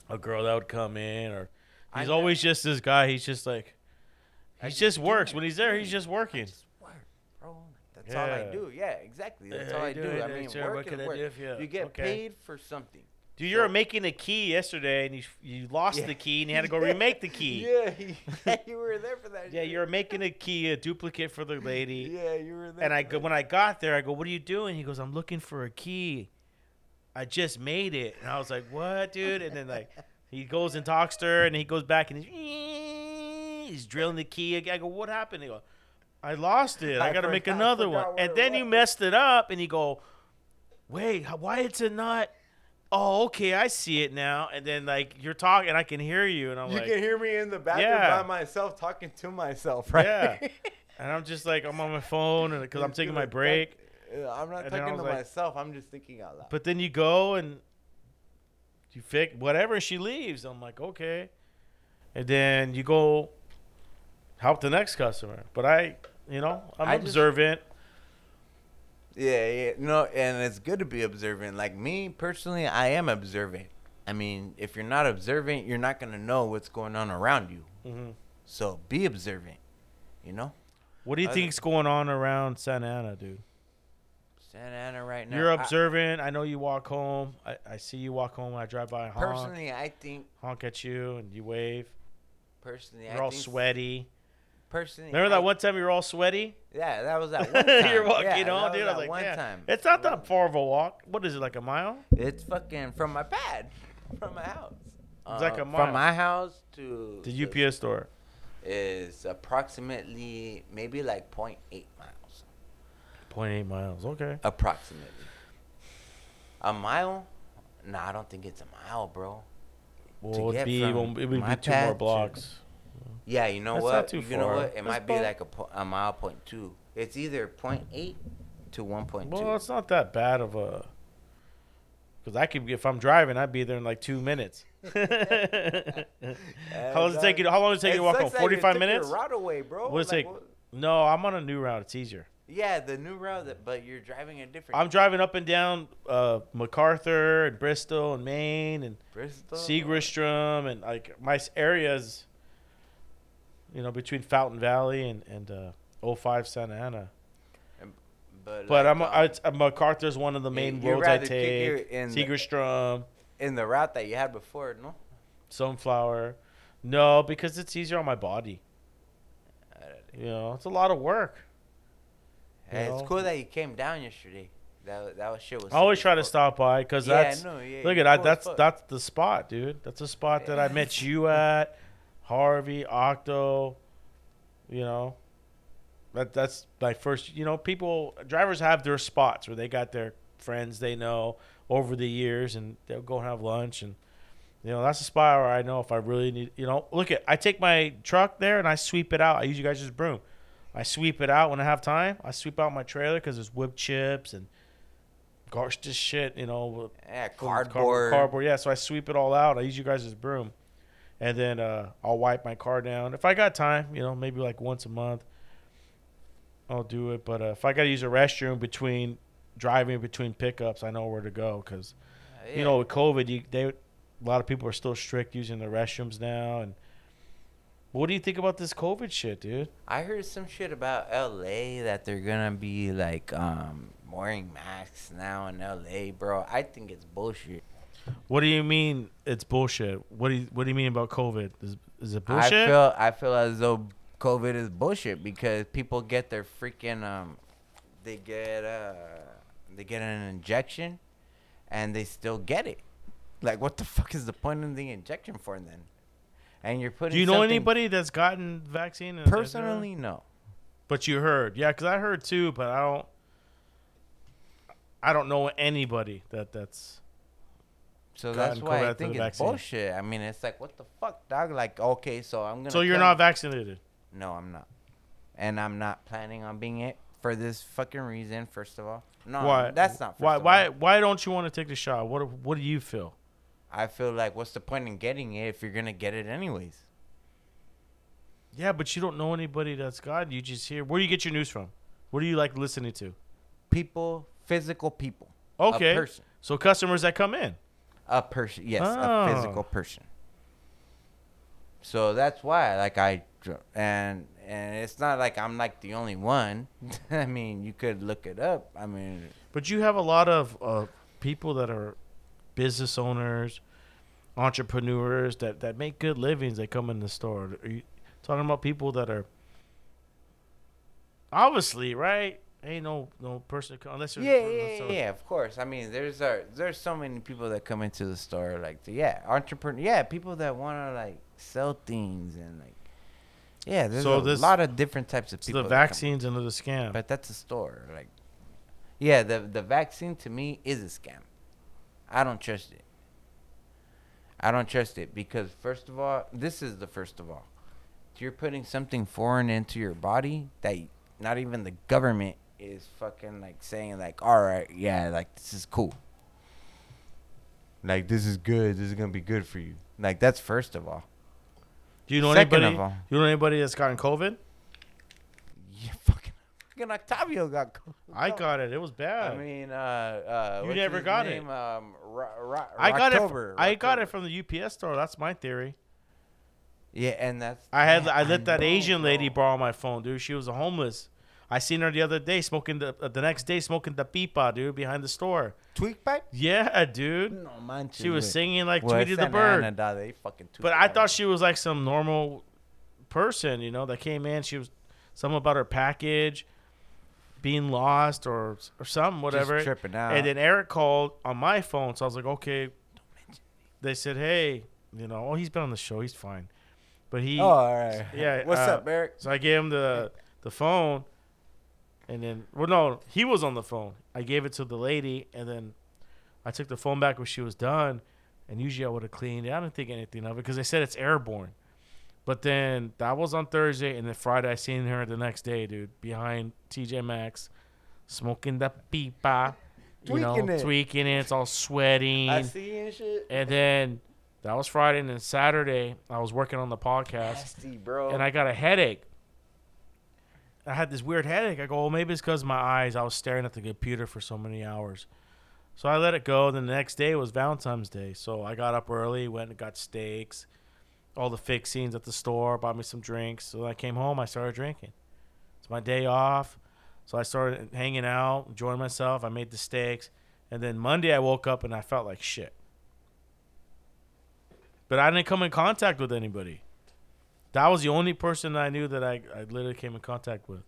a girl that would come in or he's know. always just this guy. He's just like he just works. When he's there, he's just working. Work. That's all I do. Yeah, exactly. That's Yeah, all I do. do. I mean, That's right. What work can is I work. do if you- You get okay. paid for something. Dude, you were making a key yesterday and you you lost Yeah. the key and you had to go remake the key. Yeah, yeah, you were there for that. Yeah, you were making a key, a duplicate for the lady. Yeah, you were there. And I go when I got there, I go, "What are you doing?" He goes, "I'm looking for a key. I just made it." And I was like, "What, dude?" And then like he goes and talks to her, and he goes back and he's he's drilling the key again. I go, "What happened?" He go, "I lost it. I, I got to make another one." And it then you messed it up, and he go, "Wait, why it's a not?" Oh, okay, I see it now. And then like you're talking, and I can hear you, and I'm You like, you can hear me in the bathroom Yeah. by myself talking to myself, right? Yeah. and I'm just like I'm on my phone, and because I'm taking my break. talk- I'm not And talking to like- myself. I'm just thinking out loud. But then you go and you fix whatever she leaves. I'm like, okay. And then you go help the next customer. But I, you know, I'm I just- observant. Yeah, yeah. No, and it's good to be observant. Like me personally, I am observant. I mean, if you're not observant, you're not gonna know what's going on around you. hmm So be observant. You know, What do you I- think's going on around Santa Ana, dude? Santa Ana right now. You're observant. I, know you walk home. I, I see you walk home when I drive by. And Honk, personally, I think. honk at you and you wave. Personally, You're I all think, sweaty. Personally, Remember I- that one time you were all sweaty? Yeah, that was that one time. You're walking yeah, on, dude. I was like, one yeah. time. It's not that far of a walk. What is it, like a mile? It's fucking from my pad, from my house. It's like a Uh, mile. From my house to The UPS store. is approximately maybe like 0.8 miles. 0.8 miles. Okay. Approximately. A mile? Nah, I don't think it's a mile, bro. Well, it'd be, from it would be two more blocks. Yeah, you know That's what? not too you know far. what? It That's might be about- like a, po- a mile point two. It's either 0.8 to 1.2. Well, it's not that bad of a. Because I could, if I'm driving, I'd be there in like two minutes. how long does it take you? How long does it take you to walk home? sucks that you Forty-five minutes? route away, bro. What does it take? No, I'm on a new route. It's easier. Yeah, the new route, that, but you're driving a different. I'm driving up and down uh, MacArthur and Bristol and Main and Bristol. Segerstrom and like my s- areas. You know, between Fountain Valley and and uh, 05 Santa Ana. But, But like, I'm um, I, uh, MacArthur's one of the main roads I take. in the- in the route that you had before, no? Sunflower. No, because it's easier on my body. You know, it's a lot of work. Hey, it's know? cool that you came down yesterday. That that was shit was. I always try to stop by because Yeah, that's no, yeah, look at as That's fuck. that's the spot, dude. That's the spot that I met you at, Harvey, Octo. You know, that that's my first. You know, people drivers have their spots where they got their friends they know over the years, and they'll go and have lunch, and you know that's a spot where I know if I really need. You know, look at I take my truck there and I sweep it out. I use you guys' broom. I sweep it out when I have time. I sweep out my trailer because there's wood chips and gosh, this shit, you know, Yeah, cardboard. cardboard. Yeah, so I sweep it all out. I use you guys as broom, and then uh, I'll wipe my car down if I got time. You know, maybe like once a month. I'll do it, but uh, if I got to use a restroom between driving between pickups, I know where to go because Yeah. you know with COVID, you they a lot of people are still strict using the restrooms now. And what do you think about this COVID shit, dude? I heard some shit about L.A. that they're gonna be like um wearing masks now in L.A. Bro, I think it's bullshit. What do you mean it's bullshit? What do you What do you mean about COVID? Is is it bullshit? I feel I feel as though COVID is bullshit because people get their freaking um, they get uh, they get an injection, and they still get it. Like, what the fuck is the point of the injection for then? And you're putting. Do you know anybody that's gotten vaccine? Personally, no. but you heard, yeah, because I heard too, but I don't. I don't know anybody that that's. So gotten that's why I think it's vaccine. bullshit. I mean, it's like, what the fuck, dog? Like, okay, so I'm gonna. So you're not vaccinated. No, I'm not. And I'm not planning on being it for this fucking reason. First of all, no, why? that's not. First why? Why? Why don't you want to take the shot? What? What do you feel? I feel like, what's the point in getting it if you're gonna get it anyways? Yeah, but you don't know anybody that's got. it. You just hear. Where do you get your news from? What do you like listening to? People, physical people. Okay. So customers that come in. A person. Yes, Oh. a physical person. So that's why, like, I and and it's not like I'm like the only one. I mean, you could look it up. I mean, But you have a lot of uh, people that are business owners, entrepreneurs that, that make good livings. They come in the store. Are you talking about people that are obviously right? Ain't no no person unless yeah, they're yeah, yeah, yeah, of course. I mean, there's uh, there's so many people that come into the store, like, yeah, entrepreneur, yeah, people that want to like sell things and like, yeah, there's So a this- lot of different types of So people. the vaccines vaccines another scam. But that's a store. Like, yeah, the the vaccine to me is a scam. I don't trust it. I don't trust it because first of all, this is the first of all. You're putting something foreign into your body that not even the government is fucking like saying like, all right, yeah, like this is cool. Like this is good. This is gonna be good for you. Like that's first of all. do you know second anybody? of all- You know anybody that's gotten COVID? Yeah, fucking, fucking Octavio got. COVID. I got it. It was bad. I mean, uh, uh, You never his got it. name? Um, Ro- Ro- I got it. Rocktober, I got it from the UPS store. That's my theory. Yeah, and that's. I had Yeah, I let that know, Asian lady bro. borrow my phone, dude. She was a homeless. I seen her the other day smoking the uh, the next day smoking the pipa, dude, behind the store. tweak pipe. Yeah, dude. No manches. She was singing like Well, Tweety the Bird. Ana, they fucking But I thought she was like some normal person, you know, that came in. She was something about her package being lost or or something, whatever. tripping out. And then Eric called on my phone, so I was like, okay. They said, hey, you know, oh, he's been on the show, he's fine. But he, Oh, all right. Yeah, What's uh, up, Eric? so I gave him the the phone, and then well, no, he was on the phone. I gave it to the lady, and then I took the phone back when she was done. And usually I would have cleaned it. I didn't think anything of it because they said it's airborne. But then that was on Thursday, and then Friday I seen her the next day, dude, behind TJ Maxx, smoking the pipa, you know, Tweaking it. tweaking it. It's all sweating. I see and shit. And then that was Friday, and then Saturday I was working on the podcast Nasty, bro. and I got a headache. I had this weird headache. I go, well, maybe it's because my eyes. I was staring at the computer for so many hours. So I let it go. Then the next day was Valentine's Day. So I got up early, went and got steaks, all the fixings at the store, bought me some drinks. So I came home, I started drinking. It's my day off. So I started hanging out, enjoying myself. I made the steaks. And then Monday I woke up and I felt like shit. But I didn't come in contact with anybody. That was the only person I knew that I, I literally came in contact with.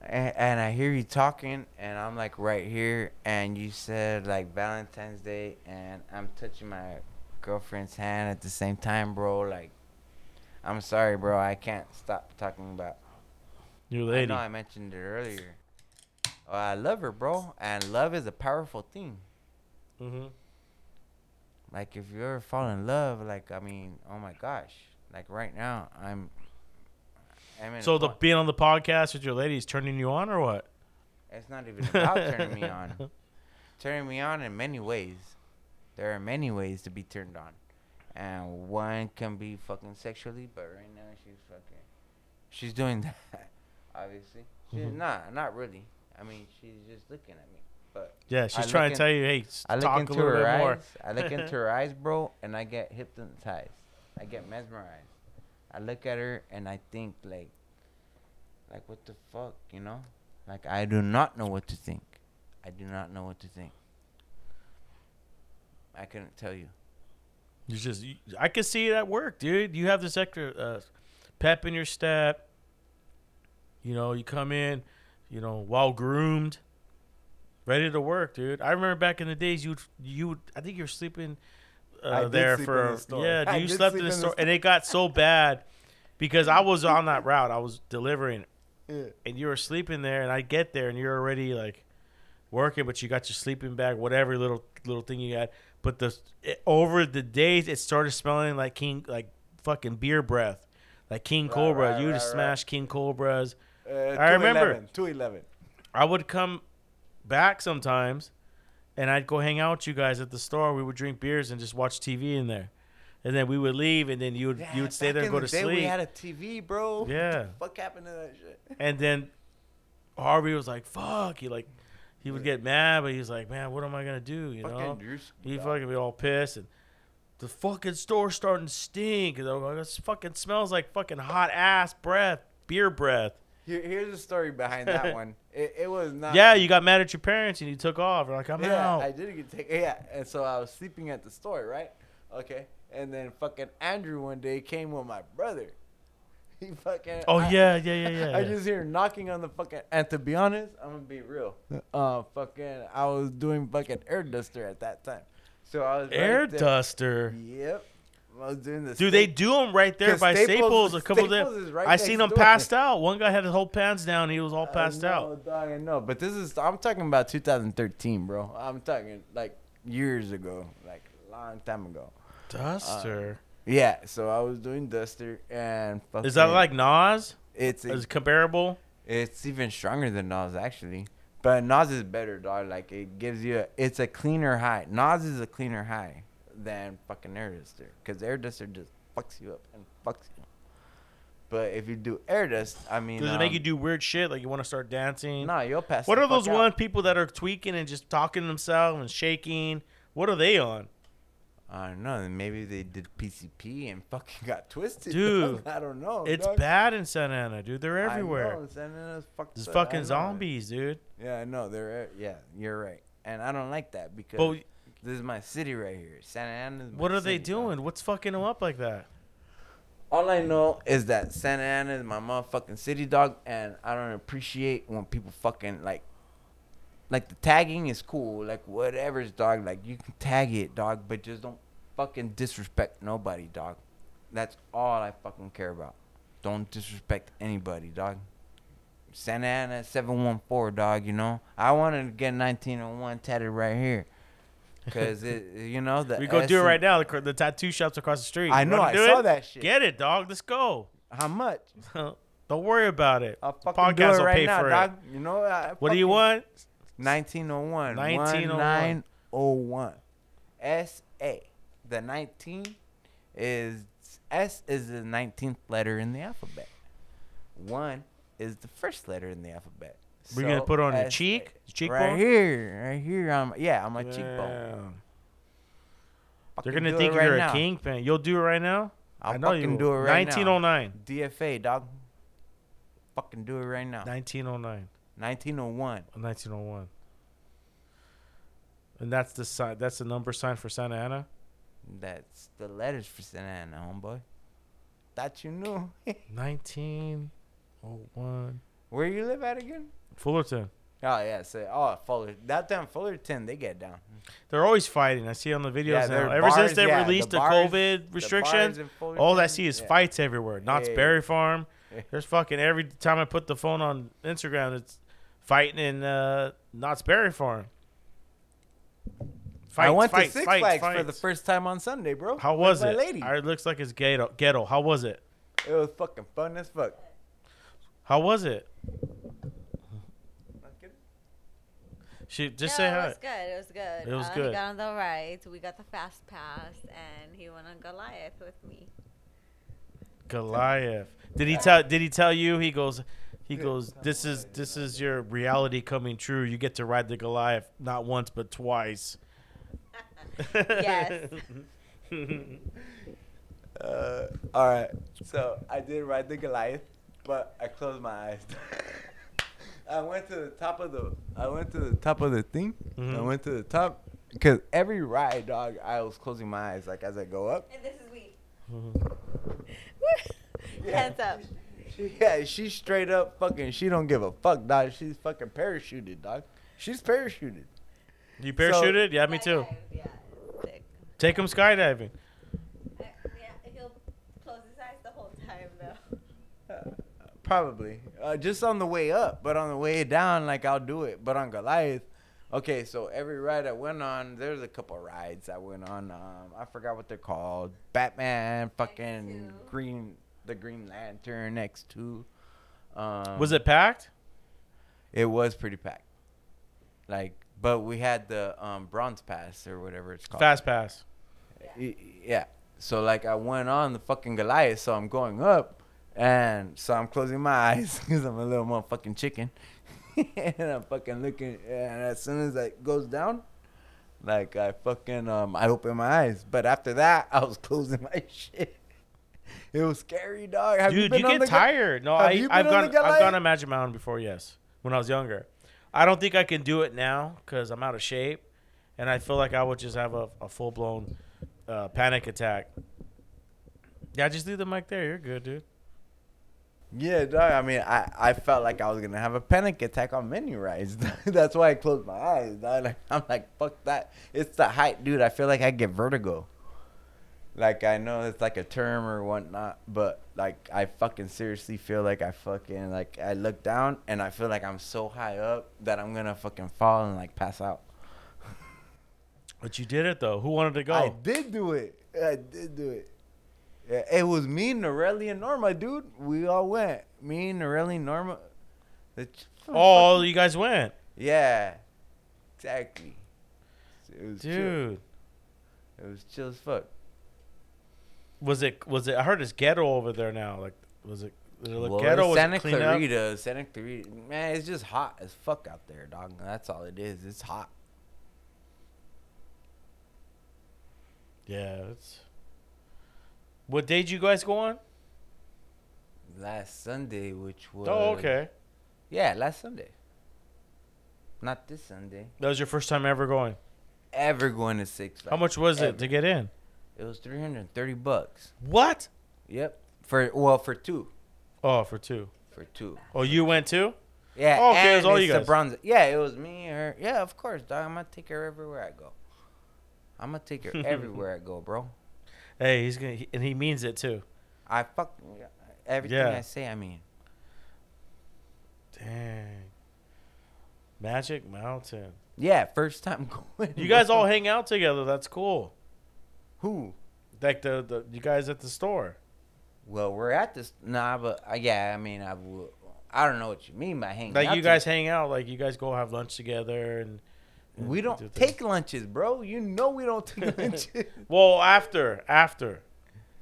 and, and I hear you talking, and I'm like right here, and you said like Valentine's Day, and I'm touching my girlfriend's hand at the same time, bro. Like, I'm sorry, bro. I can't stop talking about. Your I know I mentioned it earlier. Oh, I love her, bro, and love is a powerful thing. hmm Like if you ever fall in love, like I mean, oh my gosh, like right now I'm. I'm So the being on the podcast with your lady is turning you on or what? It's not even about turning me on. Turning me on in many ways. There are many ways to be turned on. And one can be fucking sexually, but right now she's fucking. She's doing that, obviously. She's Mhm. not, not really. I mean, she's just looking at me. But Yeah, she's I trying to in- tell you, hey, I look talk a into little her bit eyes. more. I look into her eyes, bro, and I get hypnotized. I get mesmerized. I look at her and I think like, like what the fuck, you know? Like I do not know what to think. I do not know what to think. I couldn't tell you. You just, you, I can see it at work, dude. You have this extra uh, pep in your step. You know, you come in, you know, well groomed, ready to work, dude. I remember back in the days, you you I think you were sleeping uh, there for the store. yeah. Dude, you slept in the in the store, and it got so bad because I was on that route. I was delivering, Yeah. and you were sleeping there, and I get there, and you're already like working, but you got your sleeping bag, whatever little little thing you had. But the it, over the days, it started smelling like king, like fucking beer breath, like King Right, Cobra. right, you right, smash King Cobras. Uh, I remember. 211. I would come back sometimes, and I'd go hang out with you guys at the store. We would drink beers and just watch TV in there, and then we would leave, and then you would you would stay there and go to day sleep. We had a TV, bro. Yeah. Fuck happened to that shit? And then Harvey was like, "Fuck!" He like he would get mad, but he's like, "Man, what am I gonna do?" You Fucking know, he fucking be all pissed, and the fucking store starting to stink. And like, "This fucking smells like fucking hot ass breath, beer breath." Here, here's the story behind that one. It, it was not. Yeah, you got mad at your parents and you took off. You're like, "I'm yeah, out." I did get taken. Yeah, and so I was sleeping at the store, right? Okay, and then fucking Andrew one day came with my brother. He fucking. oh I- yeah, yeah, yeah, yeah. I yeah. just hear knocking on the fucking. And to be honest, I'm gonna be real. Uh, fucking, I was doing fucking air duster at that time, so I was Air there. duster. Yep, I was doing the. Dude, they do them right there 'Cause by Staples. Staples- a couple Staples of is right I seen next them door. passed out. One guy had his whole pants down. He was all I passed know, out. Dog, I know, but this is I'm talking about 2013, bro. I'm talking like years ago, like a long time ago. Duster. Uh, yeah, so I was doing duster and fucking, Is that like Nas? it's Is it comparable? it's even stronger than Nas actually, but Nas is better, dog. Like it gives you a, it's a cleaner high. Nas is a cleaner high than fucking air duster because air duster just fucks you up and fucks you. But if you do air dust, I mean, Does it make um, you do weird shit? Like you want to start dancing? Nah, you'll pass. What are those out. one people that are tweaking and just talking to themselves and shaking? What are they on? I don't know. Maybe they did PCP and fucking got twisted. Dude. I don't know. It's dog. bad in Santa Ana, dude. They're I everywhere. know, Santa Ana's fucked There's. Fucking zombies, dude. Yeah, I know. They're yeah. You're right, and I don't like that because But this is my city right here. Santa Ana. Is my what are they city, doing? What's fucking them up like that? All I know is that Santa Ana is my motherfucking city, dog, and I don't appreciate when people fucking like. Like the tagging is cool, like whatever's dog. Like you can tag it, dog, but just don't fucking disrespect nobody, dog. That's all I fucking care about. Don't disrespect anybody, dog. Santa Ana 714, dog, you know? I wanted to get 1901 tatted right here. Because, it, you know, the. We go do it right now. The, the tattoo shop's across the street. I know, I saw it? that shit. Get it, dog. Let's go. How much? Don't worry about it. I'll fucking do podcast it will right pay now, for dog. You know, I What do you want? 1901. 1901. 1901. S A. The 19 is S is the 19th letter in the alphabet. One is the first letter in the alphabet. We're gonna put it on your cheek, cheekbone. Right here, right here on yeah, on my cheekbone. Damn. They're gonna think right you're now. a kingpin. You'll do it right now. I'll I know fucking you do it right 1909. now. Oh DFA, dog. Fucking do it right now. 1909. 1901. 1901. And that's the sign. That's the number sign for Santa Ana. That's the letters for Santa Ana, homeboy. Thought you knew. 1901. Where you live at again? Fullerton. Oh yeah, so oh Fuller. That time Fullerton, they get down. They're always fighting. I see on the videos Yeah, now. Ever since bars, they yeah, released the, bars- COVID restrictions, all I see is yeah. fights everywhere. Knott's Yeah. Berry Farm. There's fucking every time I put the phone on Instagram, it's fighting in uh, Knott's Berry Farm. I went fights, to Six fights, Flags for the first time on Sunday, bro. How was my it? Lady. It looks like it's ghetto. Ghetto. How was it? It was fucking fun as fuck. How was it? Not kidding. She just no, say it hi. was good. It was good. It was uh, good. He got on the rides. We got the fast pass, and he went on Goliath with me. Goliath. Did he tell? Did he tell you? He goes. He goes. This is this is your reality coming true. You get to ride the Goliath not once but twice. Yes. Uh, all right. So I did ride the Goliath, but I closed my eyes. I went to the top of the. I went to the top of the thing. I Mhm. went to the top because every ride, dog, I was closing my eyes like as I go up. And this is me. Hands up. Yeah, she's straight up fucking. She don't give a fuck, dog. She's fucking parachuted, dog. She's parachuted. You parachuted? yeah, me too. Skydive, Yeah. Take him skydiving. Uh, Yeah, he'll close his eyes the whole time though. Probably. Uh, just on the way up, but on the way down, like I'll do it. But on Goliath, okay. So every ride I went on, there's a couple rides I went on. Um, I forgot what they're called. Batman, fucking Green, the Green Lantern, X two. Um, Was it packed? It was pretty packed. Like, but we had the um, bronze pass or whatever it's called. Fast pass. Y- Yeah. So like I went on the fucking Goliath, so I'm going up, and so I'm closing my eyes because I'm a little motherfucking chicken, and I'm fucking looking, and as soon as it goes down, like I fucking um I open my eyes, but after that I was closing my shit. It was scary, dog. Have Dude, been you, on get tired. No, I on gone. I've gone to Magic Mountain before. Yes, when I was younger. I don't think I can do it now because I'm out of shape, and I feel like I would just have a, a full blown uh, panic attack. Yeah, just leave the mic there. You're good, dude. Yeah, dog. I mean, I, I felt like I was gonna have a panic attack on menu rides. That's why I closed my eyes. Dog. Like, I'm like, fuck that. It's the height, dude. I feel like I get vertigo. Like I know it's like a term or whatnot, but like I fucking seriously feel like I fucking like I look down and I feel like I'm so high up that I'm gonna fucking fall and like pass out. But you did it though. Who wanted to go? I did do it. I did do it. It was me, Norelli, and Norma, dude. We all went. Me, Norelli, Norma. The ch- oh, you guys went, Yeah, exactly. It was chill. dude. It was chill as fuck. Was it? Was it? I heard it's ghetto over there now. Like, was it? Was it Well, ghetto? Was it Santa up? Clarita, Santa Clarita. Man, it's just hot as fuck out there, dog. That's all it is. It's hot. Yeah, it's. What day did you guys go on? Last Sunday, which was Oh, okay. Yeah, last Sunday. Not this Sunday. That was your first time ever going. Ever going to Six Flags? How much was it to get in? It was three hundred and thirty bucks. What? Yep. For well, for two. Oh, for two. For two. Oh, you went too? Yeah. Oh, okay, it was all you guys. bronze. Yeah, it was me, her. Yeah, of course, dog. I'm gonna take her everywhere I go. I'm gonna take her everywhere I go, bro. Hey, he's gonna, he, and he means it too. I fuck everything Yeah. I say. I mean, Dang. Magic Mountain. yeah, first time going. You guys all hang out together. That's cool. who? Like the, the you guys at the store. Well, we're at this. Nah, but uh, yeah, I mean, I. I don't know what you mean by hanging. Like out you guys hang out. Like you guys go have lunch together and. We do don't things. take lunches, bro. You know we don't take lunches. Well, after after,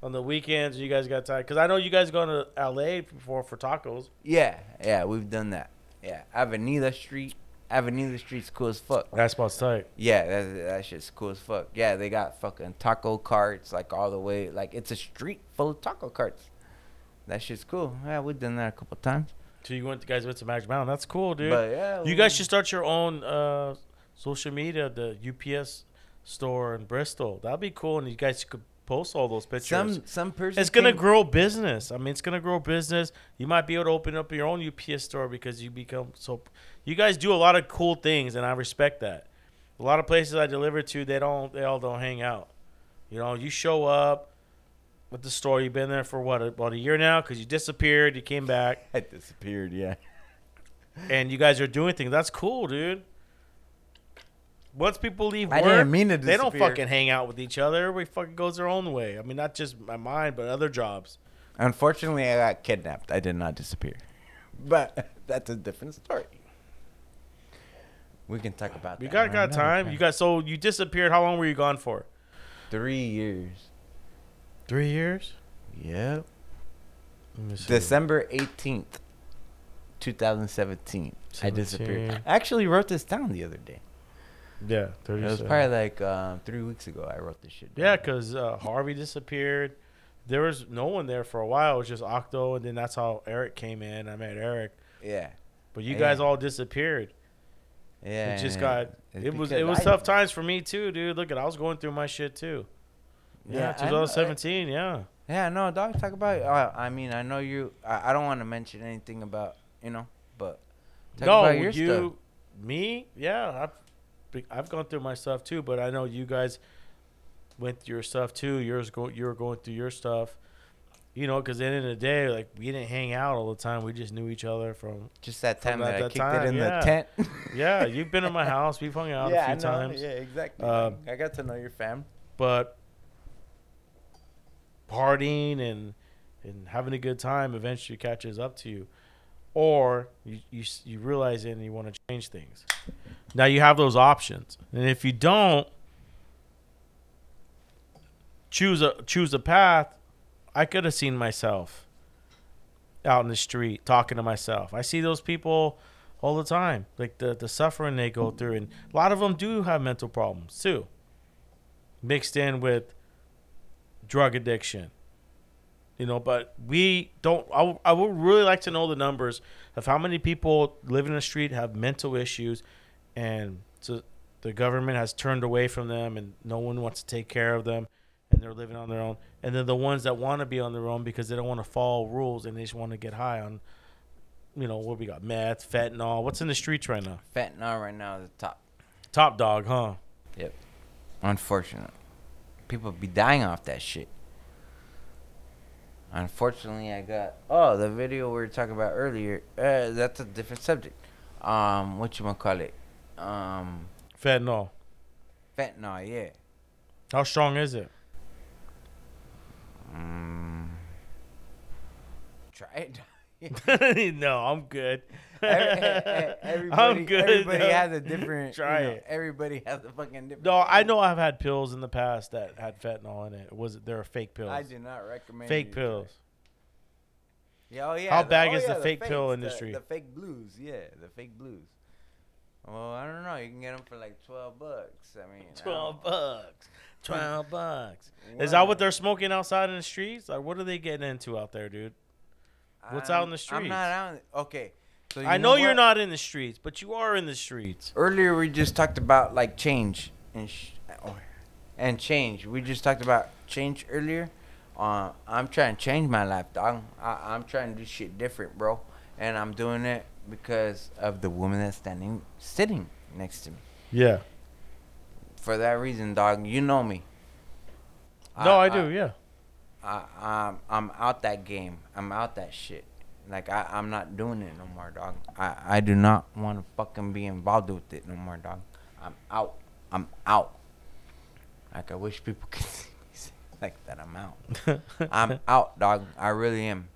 on the weekends you guys got time because I know you guys going to L.A. before for tacos. yeah, yeah, we've done that. Yeah, Avenida Street. Avenida Street's cool as fuck. That spot's tight. Yeah, that that shit's cool as fuck. Yeah, they got fucking taco carts like all the way. Like it's a street full of taco carts. That shit's cool. Yeah, we've done that a couple times. So you went, guys went to Magic Mountain. That's cool, dude. But yeah, you guys should start your own uh, social media, the UPS store in Bristol. That'd be cool, and you guys could post all those pictures. Some some person. it's gonna grow business. I mean, it's gonna grow business. You might be able to open up your own UPS store because you become so. You guys do a lot of cool things, and I respect that. A lot of places I deliver to, they don't, they all don't hang out. You know, you show up with the store. You've been there for what about a year now? Because you disappeared, you came back, I disappeared. Yeah. and you guys are doing things. That's cool, dude. Once people leave I work, didn't mean to they don't disappear. fucking hang out with each other. Everybody fucking goes their own way. I mean, not just my mind, but other jobs. Unfortunately, I got kidnapped. I did not disappear. But that's a different story. We can talk about You that. got got another time. You got so you disappeared. How long were you gone for? three years. Three years. Yep. Let me see. December 18th, 2017. I disappeared. 17. I actually wrote this down the other day. Yeah, It was probably like um, three weeks ago I wrote this shit down. Yeah, because uh, Harvey disappeared. There was no one there for a while. It was just Octo, and then that's how Eric came in. I met Eric, Yeah. but you Yeah. guys all disappeared. Yeah. it just got. it's It was it was I- tough times for me too, dude. Look at I was going through my shit too. Yeah, Yeah, I 2017. Yeah. Yeah, no, dog. Talk about. Uh, I mean, I know you. I, I don't want to mention anything about you know, but talk no, about your you, stuff. me, yeah, I've be- I've gone through my stuff too, but I know you guys went through your stuff too. Yours go, you were going through your stuff. You know, because at the end of the day, like we didn't hang out all the time. We just knew each other from. Just that time that- that, I that kicked time, it in yeah. the tent. Yeah, you've been in my house. We've hung out yeah, a few times. Yeah, exactly. Um, I got to know your fam. but partying and and having a good time eventually catches up to you or you you, you realize it and you want to change things now you have those options and if you don't choose a choose a path i could have seen myself out in the street talking to myself i see those people all the time like the the suffering they go through and a lot of them do have mental problems too mixed in with drug addiction. You know, but we don't. I, I would really like to know the numbers of how many people living in the street have mental issues, and so the government has turned away from them, and no one wants to take care of them, and they're living on their own. And then the ones that want to be on their own because they don't want to follow rules and they just want to get high on, you know, what we got meth, fentanyl. What's in the streets right now? Fentanyl right now is the top. Top dog, huh? Yep. Unfortunate. People be dying off that shit. Unfortunately, I got oh the video we were talking about earlier. Uh, that's a different subject. Um, what you wanna call it? Um, Fentanyl. fentanyl. Yeah. How strong is it? Mm, try it. no, I'm good. Every- everybody, I'm good. Everybody though. has a different. Try you know, it. Everybody has a fucking different. No, I know I've had pills in the past that had fentanyl in it. Was it? They're fake pills. I do not recommend fake pills. Yeah, oh yeah. How the- bad oh, is the yeah, fake pill fakes, industry? The, the fake blues, yeah, the fake blues. Well, I don't know. You can get them for like twelve bucks. I mean, Twelve don't- bucks. Twelve bucks. Is that what they're smoking outside in the streets? Like, what are they getting into out there, dude? What's out in the streets? I'm not out. Okay. So you I know, you're not in the streets, but you are in the streets. Earlier, we just talked about like change and sh- oh, and change. We just talked about change earlier. Uh, I'm trying to change my life, dog. I, I'm trying to do shit different, bro. And I'm doing it because of the woman that's standing, sitting next to me. Yeah. For that reason, dog, you know me. No, I, do. yeah. I, I'm I'm out that game. I'm out that shit. Like I I'm not doing it no more, dog. I I do not want to fucking be involved with it no more, dog. I'm out. I'm out. Like I wish people could see me like that. I'm out. I'm out, dog. I really am.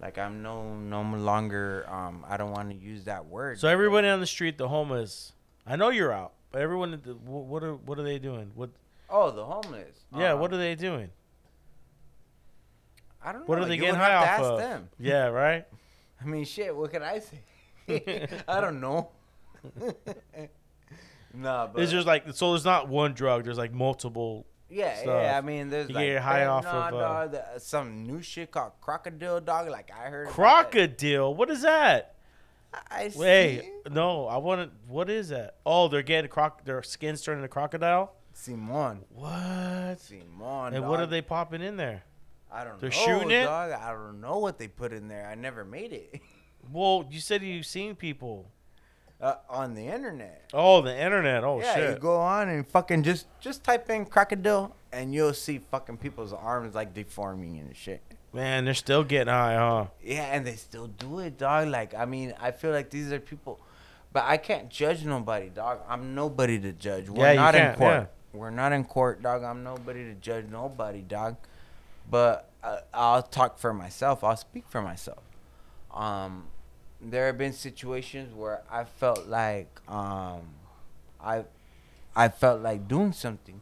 Like I'm no no longer. Um, I don't want to use that word. so everybody on the street, the homeless. I know you're out, but everyone, at the- wh- what are what are they doing? What? Oh, the homeless. Yeah, what are they doing? I don't know. What are they You getting high off of? them. Yeah, right. I mean, shit. What can I say? I don't know. nah, but It's just like so. There's not one drug. There's like multiple. Yeah, stuff. yeah. I mean, there's You like get high off of, uh, dog, the- some new shit called crocodile dog. Like I heard. Crocodile. What is that? I Wait, see. no. I want to. What is that? Oh, they're getting croc. Their skin's turning to crocodile. Simon. What? Simon. And what are they popping in there? I don't they're know. shooting it? Dog. I don't know what they put in there. I never made it. Well, you said you've seen people. Uh, on the internet. Oh, the internet. Oh shit. yeah, you go on and fucking just just type in crocodile and you'll see fucking people's arms like deforming and shit. Man, they're still getting high, huh? Yeah, and they still do it, dog. Like, I mean, I feel like these are people, but I can't judge nobody, dog. I'm nobody to judge. We're Yeah, you not in can't, court. yeah. We're not in court, dog. I'm nobody to judge nobody, dog. But uh, I'll talk for myself. I'll speak for myself. Um, there have been situations where I felt like um, I, I felt like doing something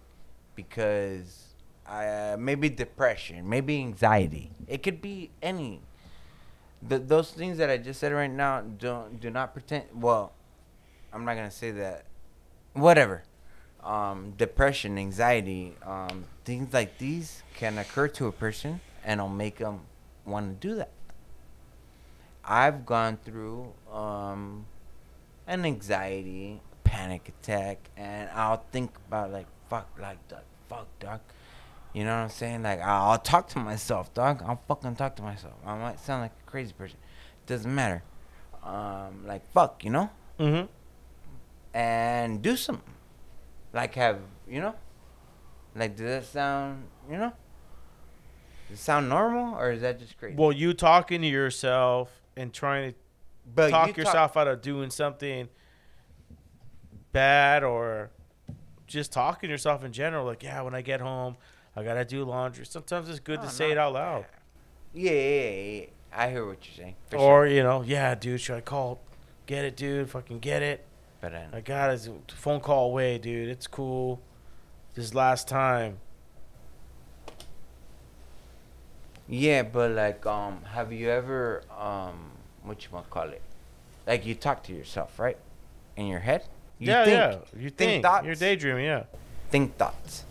because I uh, maybe depression, maybe anxiety. It could be any. The, those things that I just said right now don't do not pretend. Well, I'm not gonna say that. Whatever. Um, depression, anxiety, um, things like these can occur to a person, and it'll make them want to do that. I've gone through um, an anxiety, panic attack, and I'll think about like fuck, like that, fuck, doc. You know what I'm saying? Like I'll, I'll talk to myself, dog. I'll fucking talk to myself. I might sound like a crazy person. Doesn't matter. Um, like fuck, you know, Mm-hmm. and do something. Like have you know? Like does that sound you know? Does it sound normal or is that just crazy? Well, you talking to yourself and trying to but talk you yourself out of doing something bad or just talking to yourself in general. Like, yeah, when I get home, I gotta do laundry. Sometimes it's good to say it out loud. Yeah, yeah, yeah, yeah. I hear what you're saying. Or sure. you know, yeah, dude, should I call? Get it, dude. Fucking get it. but uh, I got it. Phone call away, dude. It's cool. This last time. Yeah, but like, um, have you ever, um, what you want to call it? Like you talk to yourself, right? In your head. You yeah, think, yeah. You think, thoughts. you're daydreaming, yeah. Think thoughts.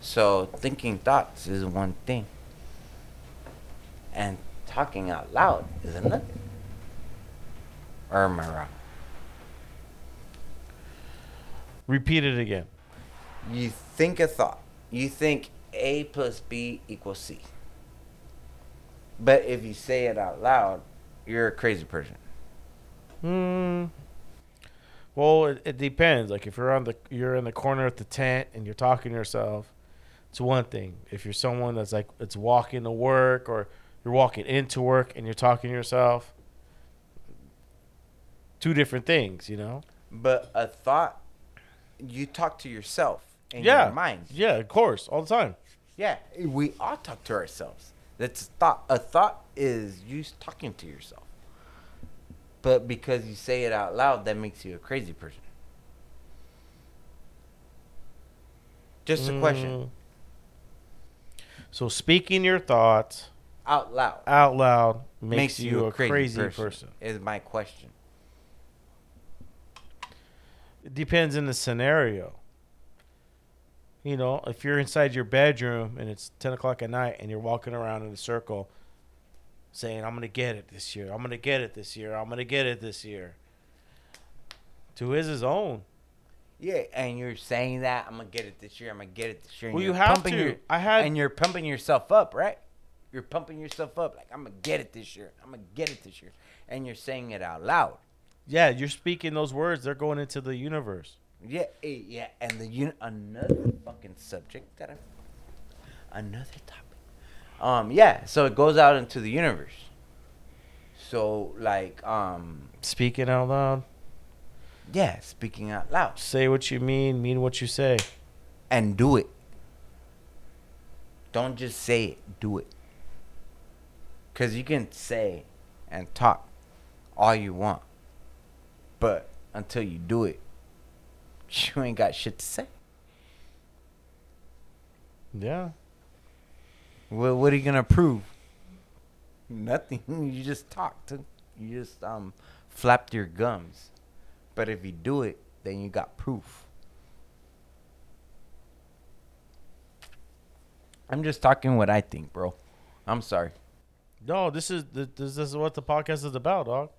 So thinking thoughts is one thing, and talking out loud is another. Or am I wrong? Repeat it again. You think a thought. You think A plus B equals C. But if you say it out loud, you're a crazy person. Hmm. Well, it, it depends. Like if you're on the you're in the corner of the tent and you're talking to yourself, it's one thing. If you're someone that's like it's walking to work or you're walking into work and you're talking to yourself, two different things, you know. But a thought, you talk to yourself in yeah. your mind. Yeah, of course, all the time. Yeah, we all talk to ourselves. That's a thought. A thought is you talking to yourself. But because you say it out loud, that makes you a crazy person. Just a question. Mm. So speaking your thoughts Out loud. out loud makes, you, a crazy, person. Is my question. It depends in the scenario. You know, if you're inside your bedroom and it's 10 o'clock at night and you're walking around in a circle saying, I'm going to get it this year, I'm going to get it this year, I'm going to get it this year. To his his own. Yeah, and you're saying that I'm gonna get it this year. I'm gonna get it this year. and Well, you have to. your- I had- and you're pumping yourself up, right? You're pumping yourself up like I'm gonna get it this year. I'm gonna get it this year, and you're saying it out loud. Yeah, you're speaking those words, they're going into the universe. Yeah, eh, yeah, and the un- another fucking subject that I, another topic. Um, yeah, so it goes out into the universe. So like, um, Speaking out loud. yeah, speaking out loud Say what you mean, mean what you say. and do it. Don't just say it, do it. Cause you can say and talk all you want, but until you do it, you ain't got shit to say. Yeah. What What are you gonna prove? Nothing. You just talked. You just um flapped your gums. But if you do it, then you got proof. I'm just talking what I think, bro. I'm sorry. No, this is this, this is what the podcast is about, dog.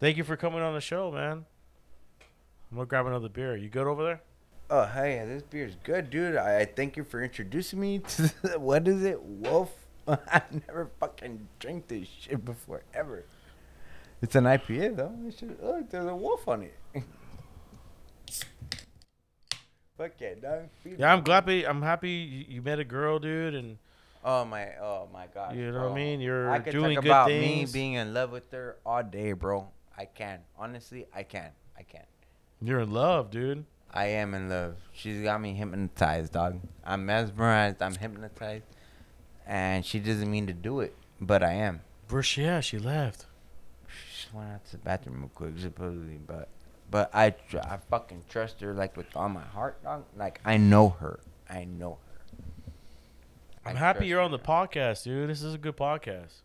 Thank you for coming on the show, man. I'm gonna grab another beer. You good over there? Oh hey, this beer is good, dude. I, I thank you for introducing me to the, what is it, Wolf? I never fucking drank this shit before ever. It's an IPA though. It should, look, there's a wolf on it. Fuck yeah, dog. Yeah, I'm glad. I'm happy you, you met a girl, dude, and Oh my, oh my god. You know what I mean? Oh, You're I could doing talk good about things. me being in love with her all day, bro. I can. Honestly, I can. I can. you're in love, dude. I am in love. She's got me hypnotized, dog. I'm mesmerized. I'm hypnotized, and she doesn't mean to do it, but I am. Where's she at? She left. She just went out to the bathroom real quick, supposedly, but but I tr- I fucking trust her like with all my heart, dog. Like I know her. I know her. I'm I happy you're her, on the podcast, dude. This is a good podcast.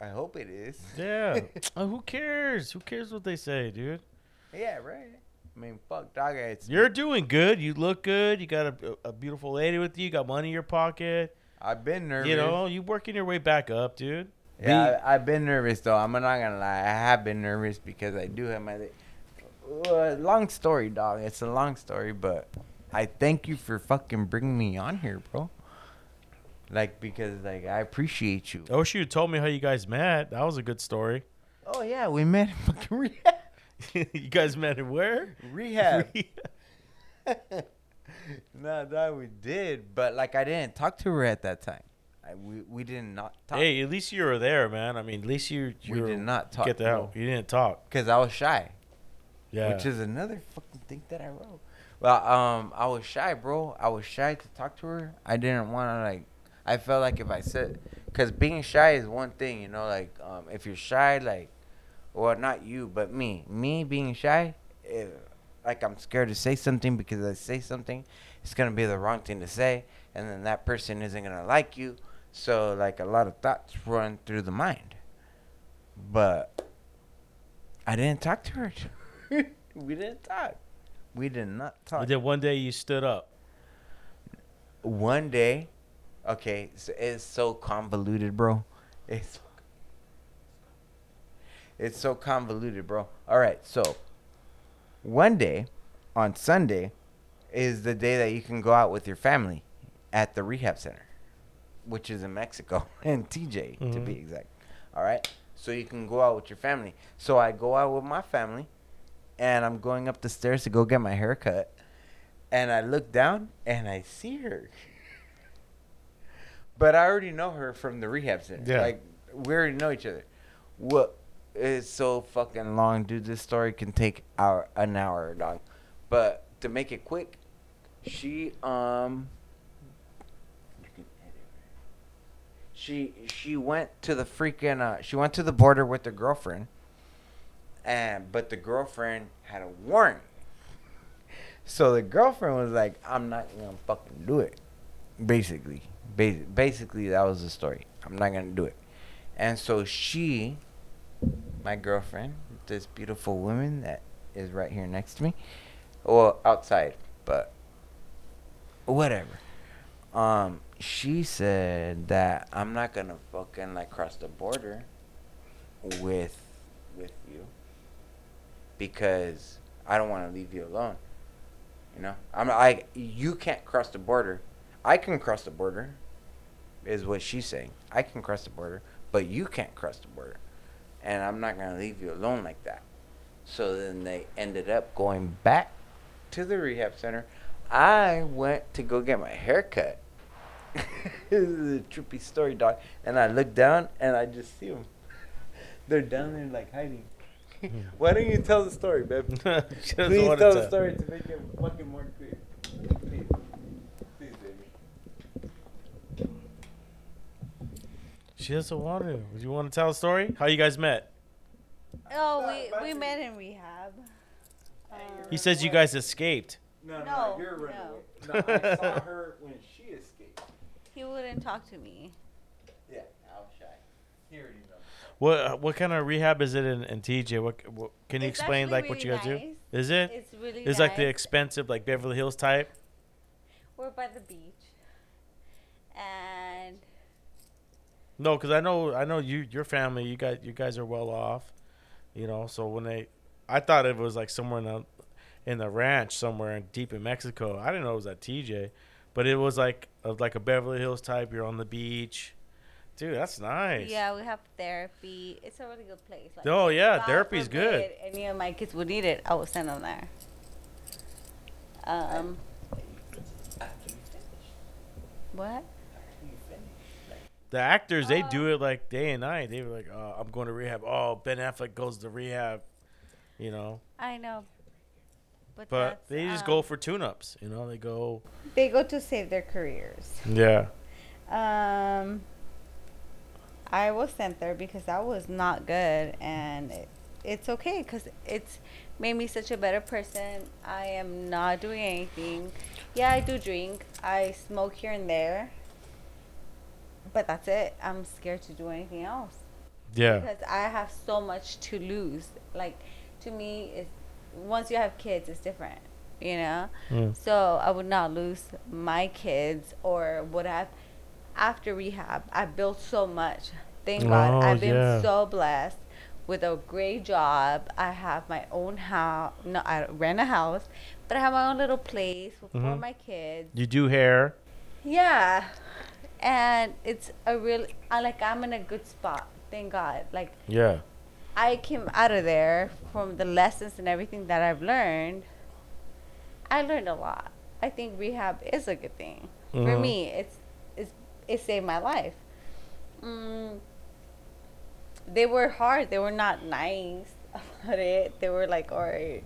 I hope it is. Yeah. Uh, who cares? Who cares what they say, dude? yeah, right. I mean, fuck, dog. It's You're doing good. You look good. You got a, a beautiful lady with you. You got money in your pocket. I've been nervous. You know, you working your way back up, dude. Yeah, I, I've been nervous though. I'm not gonna lie. I have been nervous because I do have my. Uh, long story, dog. It's a long story, but I thank you for fucking bringing me on here, bro. Like because like I appreciate you. I wish you told me how you guys met. That was a good story. Oh yeah, we met in fucking rehab. you guys met in where? Rehab. no, that we did, but like I didn't talk to her at that time. I, we we did not talk. hey, at least you were there, man. I mean, at least you you we were- did not talk. get the help. You didn't talk. because I was shy. Yeah. which is another fucking thing that I wrote. Well, um, I was shy, bro. I was shy to talk to her. I didn't want to like. I felt like if I said, because being shy is one thing, you know, like um, if you're shy, like, well, not you, but me, me being shy, eh, like I'm scared to say something because I say something, it's gonna be the wrong thing to say, and then that person isn't gonna like you. So like a lot of thoughts run through the mind, but I didn't talk to her. we didn't talk. We did not talk. But then one day you stood up. One day, okay, so it's so convoluted, bro. It's it's so convoluted, bro. All right, so one day on Sunday is the day that you can go out with your family at the rehab center, which is in Mexico and TJ to Mhm. be exact. All right, so you can go out with your family. So I go out with my family, and I'm going up the stairs to go get my hair cut, and I look down and I see her. But I already know her from the rehab center. Yeah. Like we already know each other. What is so fucking long, dude? This story can take hour an hour long. But to make it quick, she um she she went to the freaking uh she went to the border with the girlfriend and but the girlfriend had a warrant. So the girlfriend was like, I'm not gonna fucking do it. Basically. Bas- basically that was the story. I'm not gonna do it. And so she my girlfriend, this beautiful woman that is right here next to me. Well, outside, but whatever. Um, she said that I'm not gonna fucking like cross the border with with you because I don't want to leave you alone. You know, I'm I you can't cross the border. I can cross the border, is what she's saying. I can cross the border, but you can't cross the border, and I'm not gonna leave you alone like that. So then they ended up going back to the rehab center. I went to go get my hair cut. this is a trippy story, dog. And I look down and I just see them. They're down there like hiding. Why don't you tell the story, babe? Please tell the story to make it fucking more clear. Please. Please, baby. She doesn't want to. Do you want to tell a story? How you guys met? Oh, we we met in rehab. Um, He says you guys escaped. No, no, No, you're a no. No, I saw her when she escaped. he wouldn't talk to me. Yeah, I was shy. He already knows. What what kind of rehab is it in, in TJ? What, what can you It's explain actually like what you really guys do? Is it? It's really It's nice. like the nice. expensive like Beverly Hills type. We're by the beach, and No, because I know I know you your family you guys you guys are well off, you know. So when they, I thought it was like somewhere in the in the ranch somewhere in, deep in Mexico. I didn't know it was at TJ, but it was like a, like a Beverly Hills type. You're on the beach, dude. That's nice. yeah, we have therapy. It's a really good place. Like, Oh, yeah, God therapy's good. Any of my kids would need it, I would send them there. Um, what? The actors they Uh, do it like day and night. They were like, oh, I'm going to rehab. Oh, Ben Affleck goes to rehab, you know. I know, but But they just um, go for tune-ups, you know. They go. They go to save their careers. Yeah. Um, I was sent there because I was not good, and it, it's okay because it's made me such a better person. I am not doing anything. Yeah, I do drink. I smoke here and there, but that's it. I'm scared to do anything else Yeah. because I have so much to lose. Like to me, it's once you have kids, it's different. You know. Mm. So I would not lose my kids or would have after rehab. I built so much. Thank God. Oh, I've been yeah. so blessed with a great job. I have my own house. No, I rent a house, but I have my own little place for Mhm. my kids. You do hair. Yeah, and it's a real. I like. I'm in a good spot. Thank God. Like Yeah. I came out of there from the lessons and everything that I've learned. I learned a lot. I think rehab is a good thing for Mhm. me. It's it's it saved my life. Mm, they were hard. They were not nice about it. They were like, all right,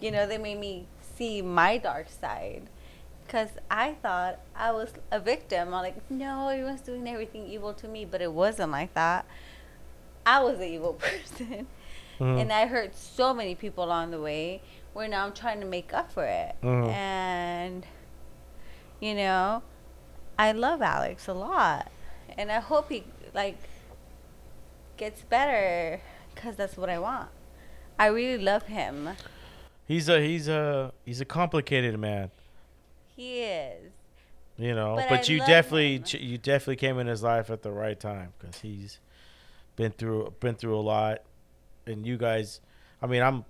you know, they made me see my dark side. Cause I thought I was a victim. I'm like, no, everyone's doing everything evil to me, but it wasn't like that. I was the evil person. Mhm. And I hurt so many people along the way where now I'm trying to make up for it. Mhm. And, you know, I love Alex a lot. And I hope he, like, gets better because that's what I want. I really love him. He's a he's a he's a complicated man. He is. You know, But but, you definitely him. you definitely came in his life at the right time because he's been through been through a lot, and you guys, I mean, I'm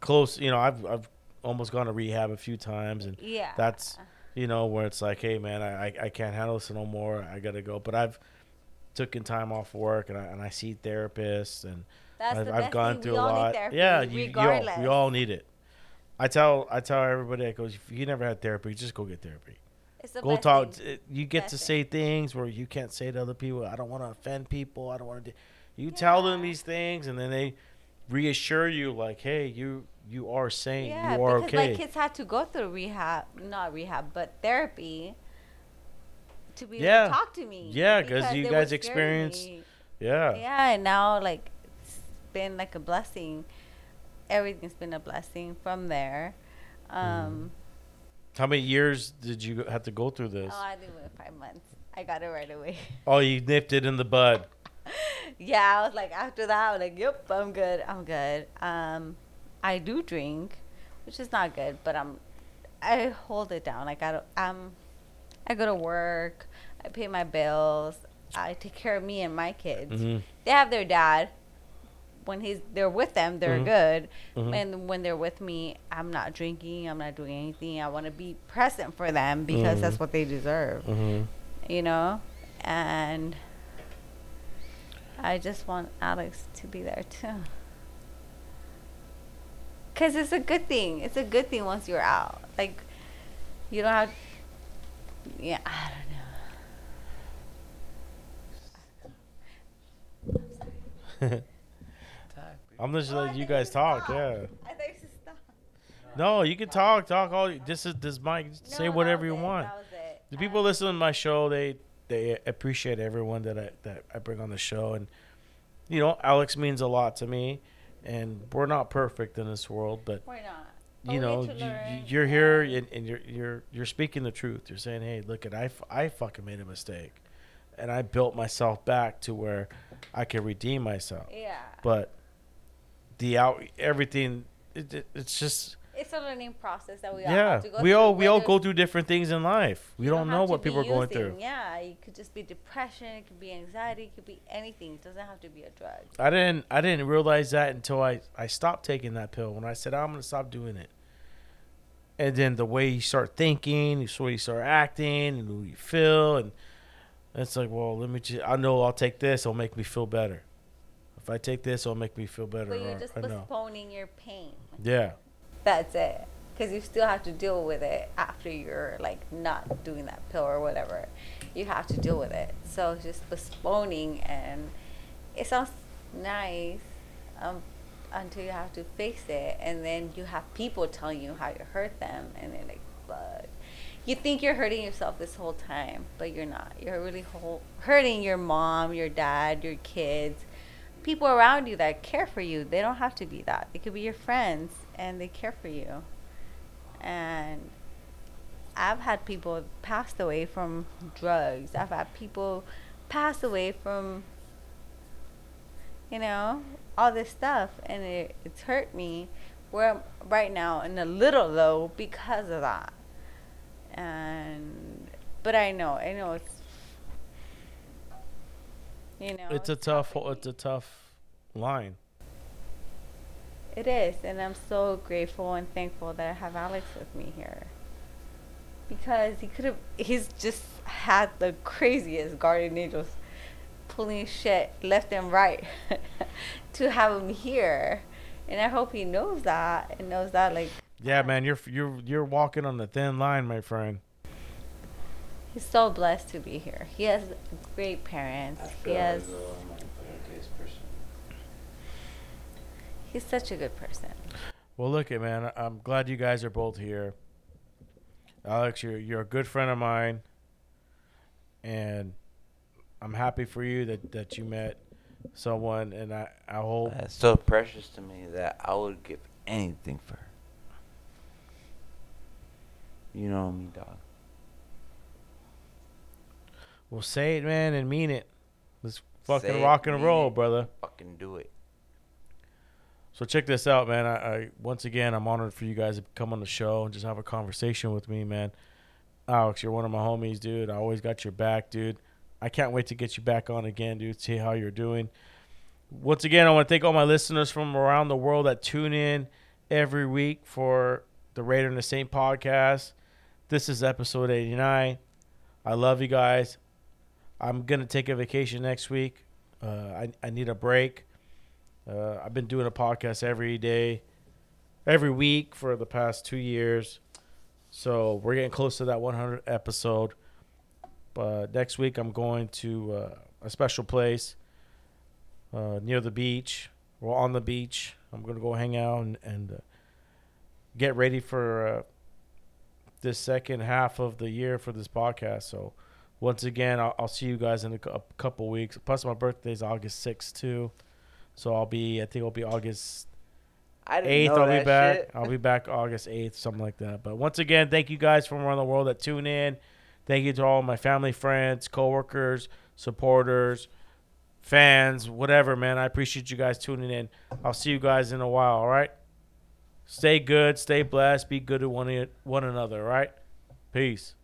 close. You know, I've I've almost gone to rehab a few times, and Yeah. that's you know where it's like, hey man, I I, can't handle this no more. I gotta go. But I've taken time off work, and I and I see therapists, and That's I've, I've gone through a lot. Therapy, yeah, you, you all, we all need it. I tell I tell everybody, I goes, if you never had therapy, just go get therapy. It's the Go talk. thing. You get to Best say things where you can't say to other people. I don't want to offend people. I don't want to. Do. You tell them these things, and then they reassure you, like, "Hey, you you are sane. Yeah, you are because okay." my kids had to go through rehab, not rehab, but therapy to be Yeah. able to talk to me. Yeah, 'cause because you guys experienced- yeah. Yeah, and now like it's been like a blessing. Everything's been a blessing from there. Um, How many years did you have to go through this? Oh, I did it in five months. I got it right away. Oh, you nipped it in the bud. yeah, I was like after that, I was like, "Yep, I'm good. I'm good." Um, I do drink, which is not good, but I'm I hold it down. Like I don't. Um, I go to work. I pay my bills. I take care of me and my kids. Mhm. They have their dad. When he's they're with them, they're Mhm. good. Mhm. And when they're with me, I'm not drinking. I'm not doing anything. I want to be present for them because Mhm. that's what they deserve Mhm. you know and i just want alex to be there too because it's a good thing it's a good thing once you're out like you don't have yeah i don't know I'm just Oh, you guys talk. stop. Yeah. i you should stop No, you can talk. Talk all. This is this mic. No, Say whatever you it, want. that was it. The people Um, listen to my show, they they appreciate everyone that I that I bring on the show, and you know, Alex means a lot to me, and we're not perfect in this world, but why not you But we know, you, you're here and- and, and you're you're you're speaking the truth. You're saying, hey, look at I f- I fucking made a mistake, and I built myself back to where I can redeem myself. yeah But the out everything, it, it, it's just it's a learning process that we all yeah. have to go We through, all we all go through different things in life. We You don't, know what people are going using- through. Yeah, it could just be depression. It could be anxiety. It could be anything. It doesn't have to be a drug. I didn't I didn't realize that until I I stopped taking that pill. When I said I'm gonna stop doing it, and then the way you start thinking, the way you start acting, and who you feel, and it's like, well, let me just. I know I'll take this. It'll make me feel better. If I take this, it'll make me feel better. But you're just know. postponing your pain. Yeah. That's it. Because you still have to deal with it after you're like not doing that pill or whatever. You have to deal with it. So it's just postponing, and it sounds nice um, until you have to face it, and then you have people telling you how you hurt them, and they're like, "Fuck." You think you're hurting yourself this whole time, but you're not. You're really whole, hurting your mom, your dad, your kids, people around you that care for you. They don't have to be that. They could be your friends, and they care for you. And I've had people pass away from drugs. I've had people pass away from, you know, all this stuff, and it, it's hurt me. Where I'm right now in a little low because of that. And but I know, I know it's, you know, It's a tough. It's a tough line. It is, and I'm so grateful and thankful that I have Alex with me here. Because he could have, he's just had the craziest guardian angels pulling shit left and right to have him here. And I hope he knows that and knows that, like, Yeah, um, man, you're you're you're walking on the thin line, my friend. He's so blessed to be here. He has great parents. He has, he's such a good person. Well, look it, man. I- I'm glad you guys are both here. Alex, you're you're a good friend of mine, and I'm happy for you that that you met someone, and I I hope That's so precious to me that I would give anything for her. You know me, dog. We'll say it, man, and mean it. Let's fucking Say it, rock and roll, it. brother. Fucking do it. So check this out, man. I, I once again I'm honored for you guys to come on the show and just have a conversation with me, man. Alex, you're one of my homies, dude. I always got your back, dude. I can't wait to get you back on again, dude. See how you're doing. Once again, I want to thank all my listeners from around the world that tune in every week for the Raider and the Saint podcast. This is episode 89. I love you guys. I'm gonna take a vacation next week. Uh, I I need a break. Uh, I've been doing a podcast every day, every week for the past two years. So we're getting close to that 100 episode. But next week I'm going to uh, a special place uh, near the beach. We're on the beach. I'm gonna go hang out and, and uh, get ready for uh, this second half of the year for this podcast. So once again, I'll, I'll see you guys in a, a couple weeks. Plus, my birthday's August 6th too. So I'll be, I think it'll be August I didn't 8th. know I'll be back. shit. I'll be back August 8th, something like that. But once again, thank you guys from around the world that tune in. Thank you to all my family, friends, coworkers, supporters, fans, whatever, man. I appreciate you guys tuning in. I'll see you guys in a while, all right? Stay good, stay blessed, be good to one, one another, all right? Peace.